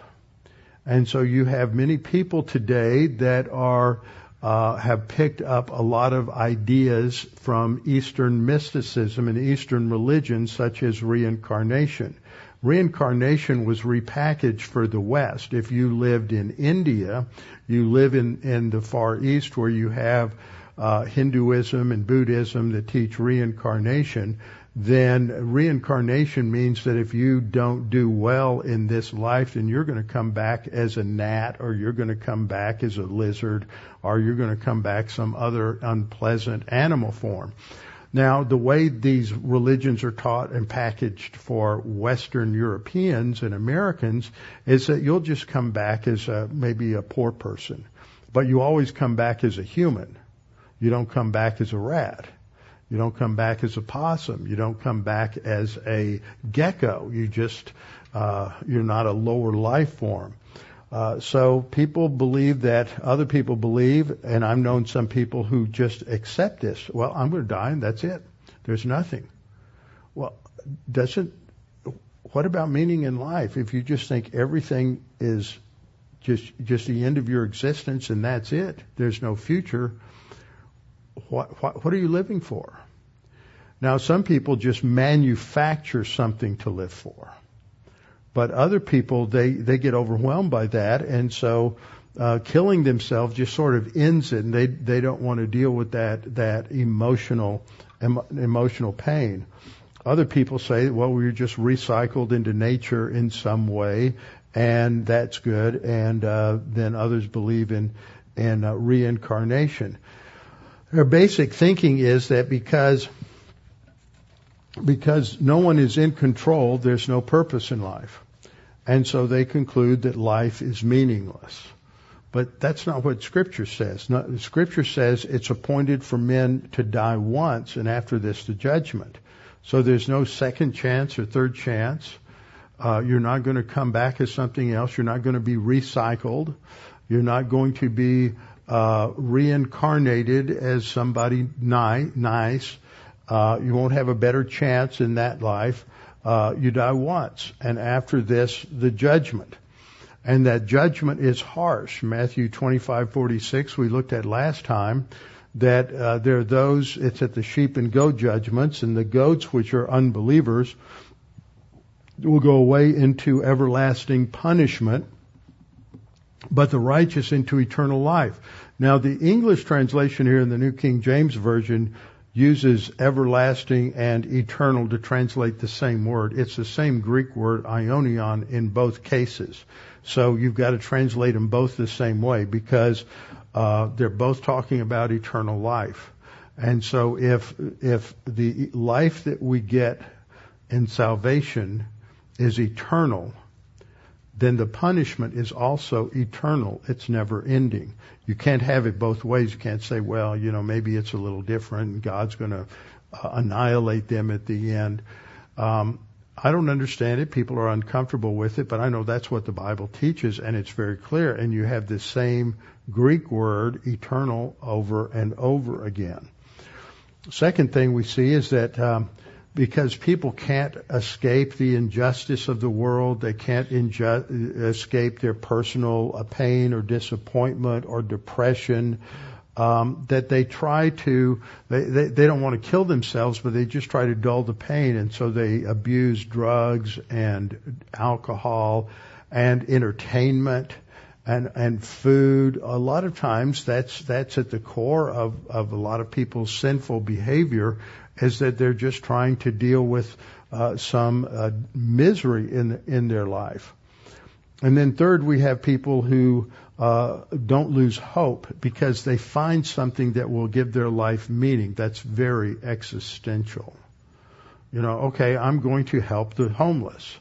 Speaker 1: And so you have many people today that are uh, have picked up a lot of ideas from Eastern mysticism and Eastern religions, such as reincarnation. Reincarnation was repackaged for the West. If you lived in India, you live in, in the Far East where you have uh, Hinduism and Buddhism that teach reincarnation then reincarnation means that if you don't do well in this life, then you're going to come back as a gnat, or you're going to come back as a lizard, or you're going to come back some other unpleasant animal form. Now, the way these religions are taught and packaged for Western Europeans and Americans is that you'll just come back as a, maybe a poor person, but you always come back as a human. You don't come back as a rat. You don't come back as a possum. You don't come back as a gecko. You just, uh, you're not a lower life form. Uh, so people believe that other people believe, and I've known some people who just accept this. Well, I'm going to die and that's it. There's nothing. Well, doesn't, what about meaning in life? If you just think everything is just, just the end of your existence and that's it, there's no future, what, what, what are you living for? Now, some people just manufacture something to live for. But other people, they, they get overwhelmed by that, and so uh, killing themselves just sort of ends it, and they, they don't want to deal with that, that emotional, em, emotional pain. Other people say, well, we're just recycled into nature in some way, and that's good. And uh, then others believe in in uh, reincarnation. Their basic thinking is that because because no one is in control, there's no purpose in life. And so they conclude that life is meaningless. But that's not what Scripture says. No, scripture says it's appointed for men to die once, and after this, the judgment. So there's no second chance or third chance. Uh, you're not going to come back as something else. You're not going to be recycled. You're not going to be uh, reincarnated as somebody ni- nice. Uh, you won't have a better chance in that life. Uh, you die once, and after this, the judgment. And that judgment is harsh. Matthew 25:46 we looked at last time that uh, there are those. It's at the sheep and goat judgments, and the goats, which are unbelievers, will go away into everlasting punishment, but the righteous into eternal life. Now, the English translation here in the New King James Version uses everlasting and eternal to translate the same word. It's the same Greek word, aionion, in both cases. So you've got to translate them both the same way because uh, they're both talking about eternal life. And so if if the life that we get in salvation is eternal, then the punishment is also eternal. It's never ending you can't have it both ways. You can't say, well, you know, maybe it's a little different God's going to uh, annihilate them at the end. Um, I don't understand it. People are uncomfortable with it, but I know that's what the Bible teaches, and it's very clear. And you have the same Greek word, eternal, over and over again. Second thing we see is that um, because people can't escape the injustice of the world. They can't inju- escape their personal uh, pain or disappointment or depression. Um, that they try to, they, they, they don't want to kill themselves, but they just try to dull the pain, and so they abuse drugs and alcohol and entertainment and and food. A lot of times, that's that's at the core of of a lot of people's sinful behavior, is that they're just trying to deal with uh, some uh, misery in in their life. And then third, we have people who uh, don't lose hope because they find something that will give their life meaning. That's very existential. You know, okay, I'm going to help the homeless.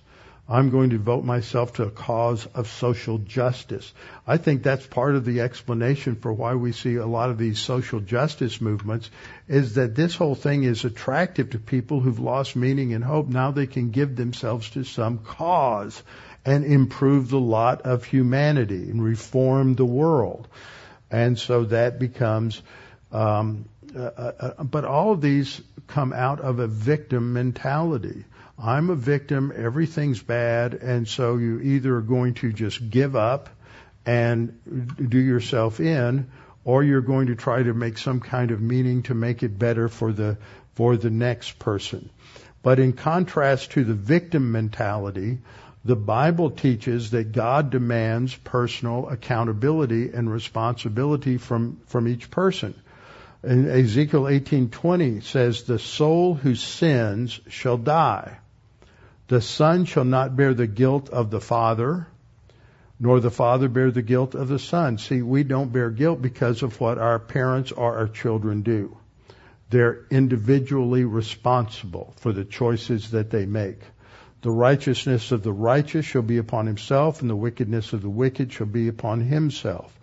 Speaker 1: I'm going to devote myself to a cause of social justice. I think that's part of the explanation for why we see a lot of these social justice movements is that this whole thing is attractive to people who've lost meaning and hope. Now they can give themselves to some cause and improve the lot of humanity and reform the world. And so that becomes, um, uh, uh, uh but all of these come out of a victim mentality. I'm a victim, everything's bad, and so you either are going to just give up and do yourself in, or you're going to try to make some kind of meaning to make it better for the for the next person. But in contrast to the victim mentality, the Bible teaches that God demands personal accountability and responsibility from, from each person. And Ezekiel 18:20 says, "The soul who sins shall die. The son shall not bear the guilt of the father, nor the father bear the guilt of the son." See, we don't bear guilt because of what our parents or our children do. They're individually responsible for the choices that they make. The righteousness of the righteous shall be upon himself, and the wickedness of the wicked shall be upon himself.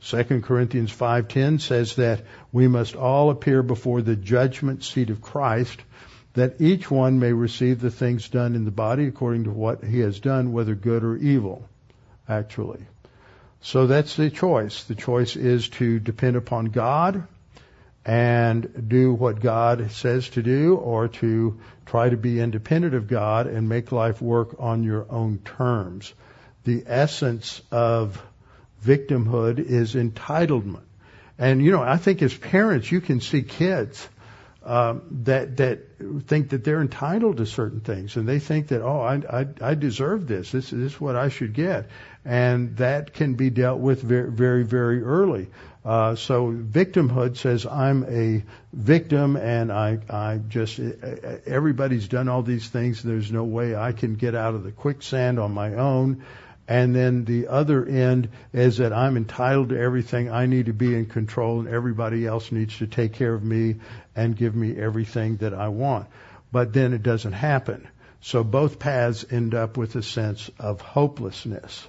Speaker 1: 2 Corinthians 5:10 says that we must all appear before the judgment seat of Christ that each one may receive the things done in the body according to what he has done whether good or evil actually. So that's the choice. The choice is to depend upon God and do what God says to do or to try to be independent of God and make life work on your own terms. The essence of victimhood is entitlement. And you know, I think as parents, you can see kids um, that that think that they're entitled to certain things, and they think that oh, I I, I deserve this. This, this is what I should get, and that can be dealt with very very very early. Uh, so victimhood says I'm a victim and I, I just, everybody's done all these things. There's no way I can get out of the quicksand on my own. And then the other end is that I'm entitled to everything. I need to be in control and everybody else needs to take care of me and give me everything that I want. But then it doesn't happen. So both paths end up with a sense of hopelessness.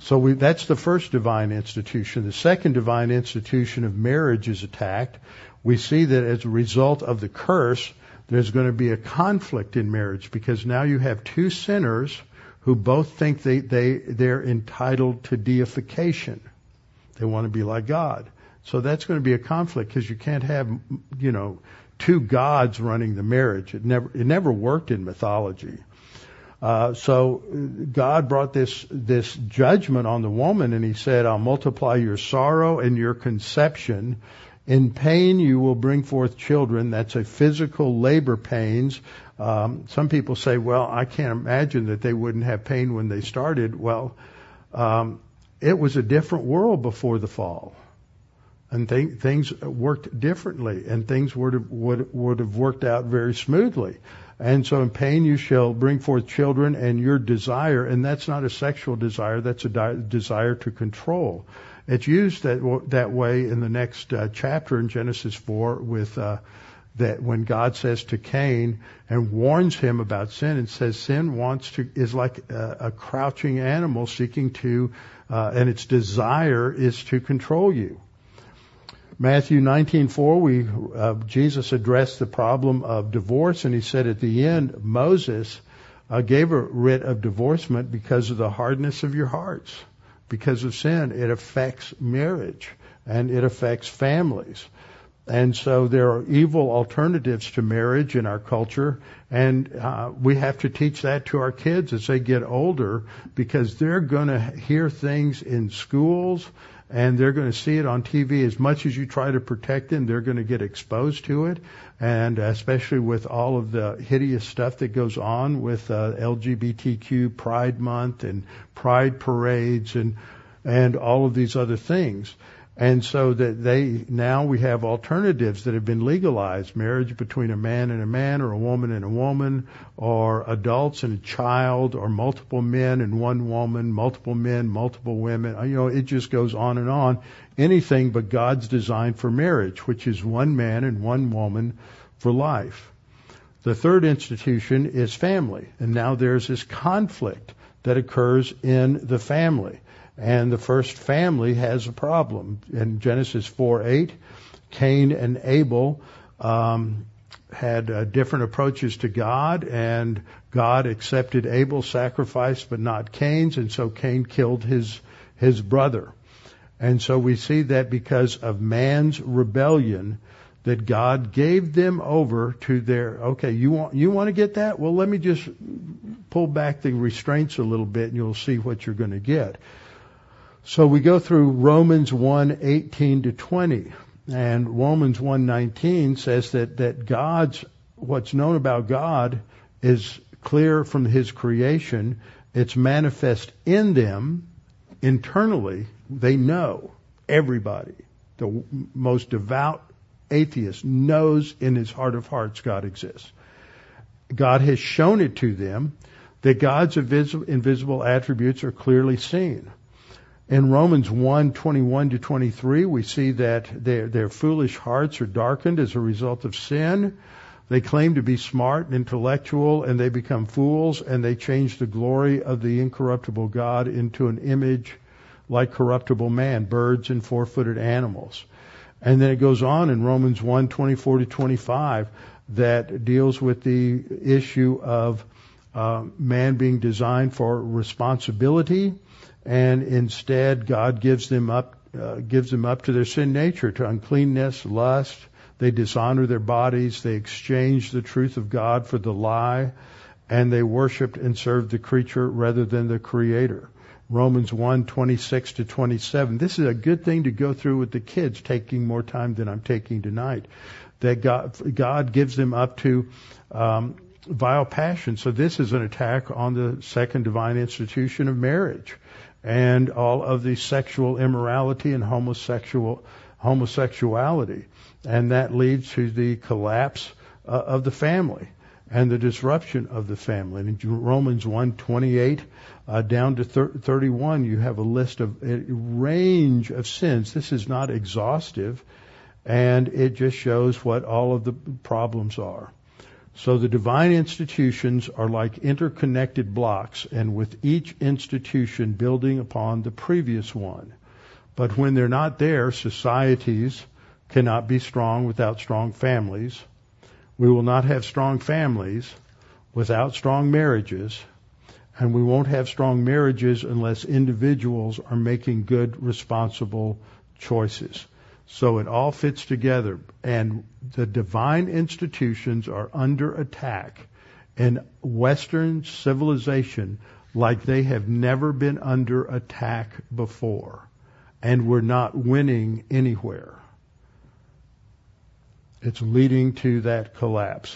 Speaker 1: So we, that's the first divine institution. The second divine institution of marriage is attacked. We see that as a result of the curse, there's going to be a conflict in marriage because now you have two sinners who both think they, they, they're entitled to deification. They want to be like God. So that's going to be a conflict because you can't have, you know, two gods running the marriage. It never, it never worked in mythology. Uh, so God brought this this judgment on the woman, and He said, "I'll multiply your sorrow and your conception. In pain you will bring forth children." That's a physical labor pains. Um, some people say, "Well, I can't imagine that they wouldn't have pain when they started." Well, um, it was a different world before the fall and th- things worked differently, and things would would would have worked out very smoothly. And so in pain you shall bring forth children and your desire, and that's not a sexual desire, that's a di- desire to control. It's used that, that way in the next uh, chapter in Genesis 4 with, uh, that when God says to Cain and warns him about sin and says sin wants to, is like a, a crouching animal seeking to, uh, and its desire is to control you. Matthew 19:4, we uh, Jesus addressed the problem of divorce, and he said at the end, Moses uh, gave a writ of divorcement because of the hardness of your hearts, because of sin. It affects marriage and it affects families. And so there are evil alternatives to marriage in our culture, and uh, we have to teach that to our kids as they get older because they're going to hear things in schools and they're going to see it on TV as much as you try to protect them. They're going to get exposed to it, and especially with all of the hideous stuff that goes on with uh, LGBTQ Pride Month and Pride parades and and all of these other things. And so that they, now we have alternatives that have been legalized, marriage between a man and a man or a woman and a woman or adults and a child or multiple men and one woman, multiple men, multiple women. Uh, you know, it just goes on and on. Anything but God's design for marriage, which is one man and one woman for life. The third institution is family. And now there's this conflict that occurs in the family and the first family has a problem. In Genesis 4 8, Cain and Abel um, had uh, different approaches to God, and God accepted Abel's sacrifice but not Cain's, and so Cain killed his his brother. And so we see that because of man's rebellion, that God gave them over to their okay, you want you want to get that? Well, let me just pull back the restraints a little bit, and you'll see what you're going to get. So we go through Romans 1:18 to 20, and Romans 1:19 says that that God's what's known about God is clear from His creation. It's manifest in them internally. They know everybody. The most devout atheist knows in his heart of hearts God exists. God has shown it to them that God's invisible attributes are clearly seen. In Romans 1, 21 to 23, we see that their, their foolish hearts are darkened as a result of sin. They claim to be smart and intellectual and they become fools and they change the glory of the incorruptible God into an image like corruptible man, birds and four-footed animals. And then it goes on in Romans 1, 24 to 25 that deals with the issue of uh, man being designed for responsibility, and instead God gives them up uh, gives them up to their sin nature, to uncleanness, lust. They dishonor their bodies. They exchange the truth of God for the lie, and they worshiped and served the creature rather than the Creator. Romans 1, 26 to 27. This is a good thing to go through with the kids, taking more time than I'm taking tonight. That God, God gives them up to um, vile passion. So this is an attack on the second divine institution of marriage and all of the sexual immorality and homosexual homosexuality, and that leads to the collapse uh, of the family and the disruption of the family. And in Romans 1:28 uh, down to thir- 31, you have a list of a range of sins. This is not exhaustive, and it just shows what all of the problems are. So the divine institutions are like interconnected blocks, and with each institution building upon the previous one. But when they're not there, societies cannot be strong without strong families. We will not have strong families without strong marriages, and we won't have strong marriages unless individuals are making good, responsible choices. So it all fits together. And the divine institutions are under attack in Western civilization like they have never been under attack before. And we're not winning anywhere. It's leading to that collapse.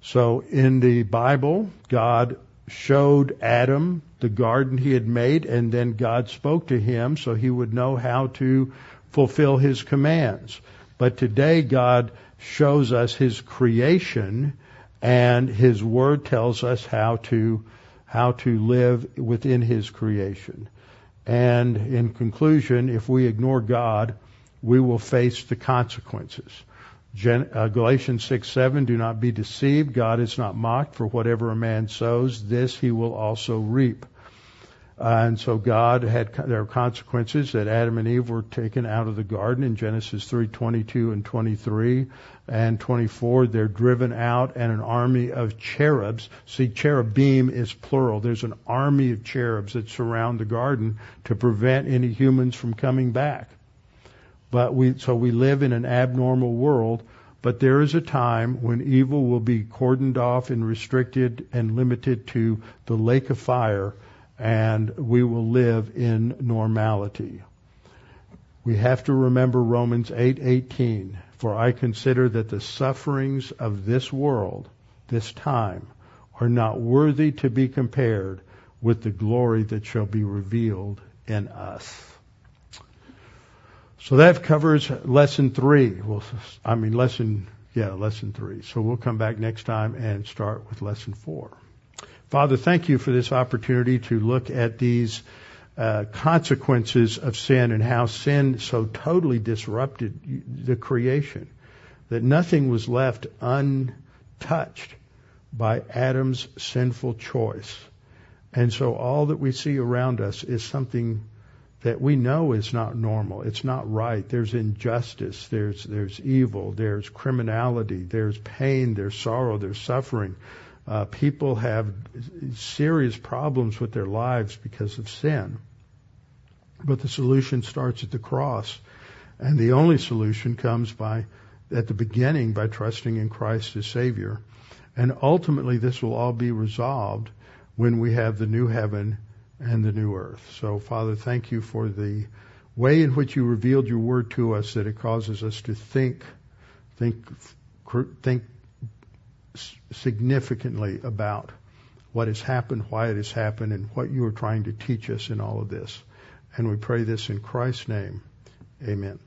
Speaker 1: So in the Bible, God showed Adam the garden he had made, and then God spoke to him so he would know how to fulfill his commands. But today God shows us his creation and his word tells us how to how to live within his creation. And in conclusion, if we ignore God, we will face the consequences. Gen, uh, Galatians 6, 7, do not be deceived. God is not mocked for whatever a man sows, this he will also reap. And so God had there are consequences that Adam and Eve were taken out of the garden in Genesis 3:22 and 23 and 24. They're driven out, and an army of cherubs. See, cherubim is plural. There's an army of cherubs that surround the garden to prevent any humans from coming back. But we so we live in an abnormal world. But there is a time when evil will be cordoned off and restricted and limited to the lake of fire and we will live in normality. We have to remember Romans 8:18, for I consider that the sufferings of this world, this time, are not worthy to be compared with the glory that shall be revealed in us. So that covers lesson three. Well, I mean lesson, yeah, lesson three. So we'll come back next time and start with lesson four. Father, thank you for this opportunity to look at these uh, consequences of sin and how sin so totally disrupted the creation that nothing was left untouched by Adam's sinful choice. And so all that we see around us is something that we know is not normal. It's not right. There's injustice. There's, there's evil. There's criminality. There's pain. There's sorrow. There's suffering. Uh, people have serious problems with their lives because of sin. But the solution starts at the cross. And the only solution comes by, at the beginning, by trusting in Christ as Savior. And ultimately, this will all be resolved when we have the new heaven and the new earth. So, Father, thank you for the way in which you revealed your word to us that it causes us to think, think, think significantly about what has happened, why it has happened, and what you are trying to teach us in all of this. And we pray this in Christ's name. Amen.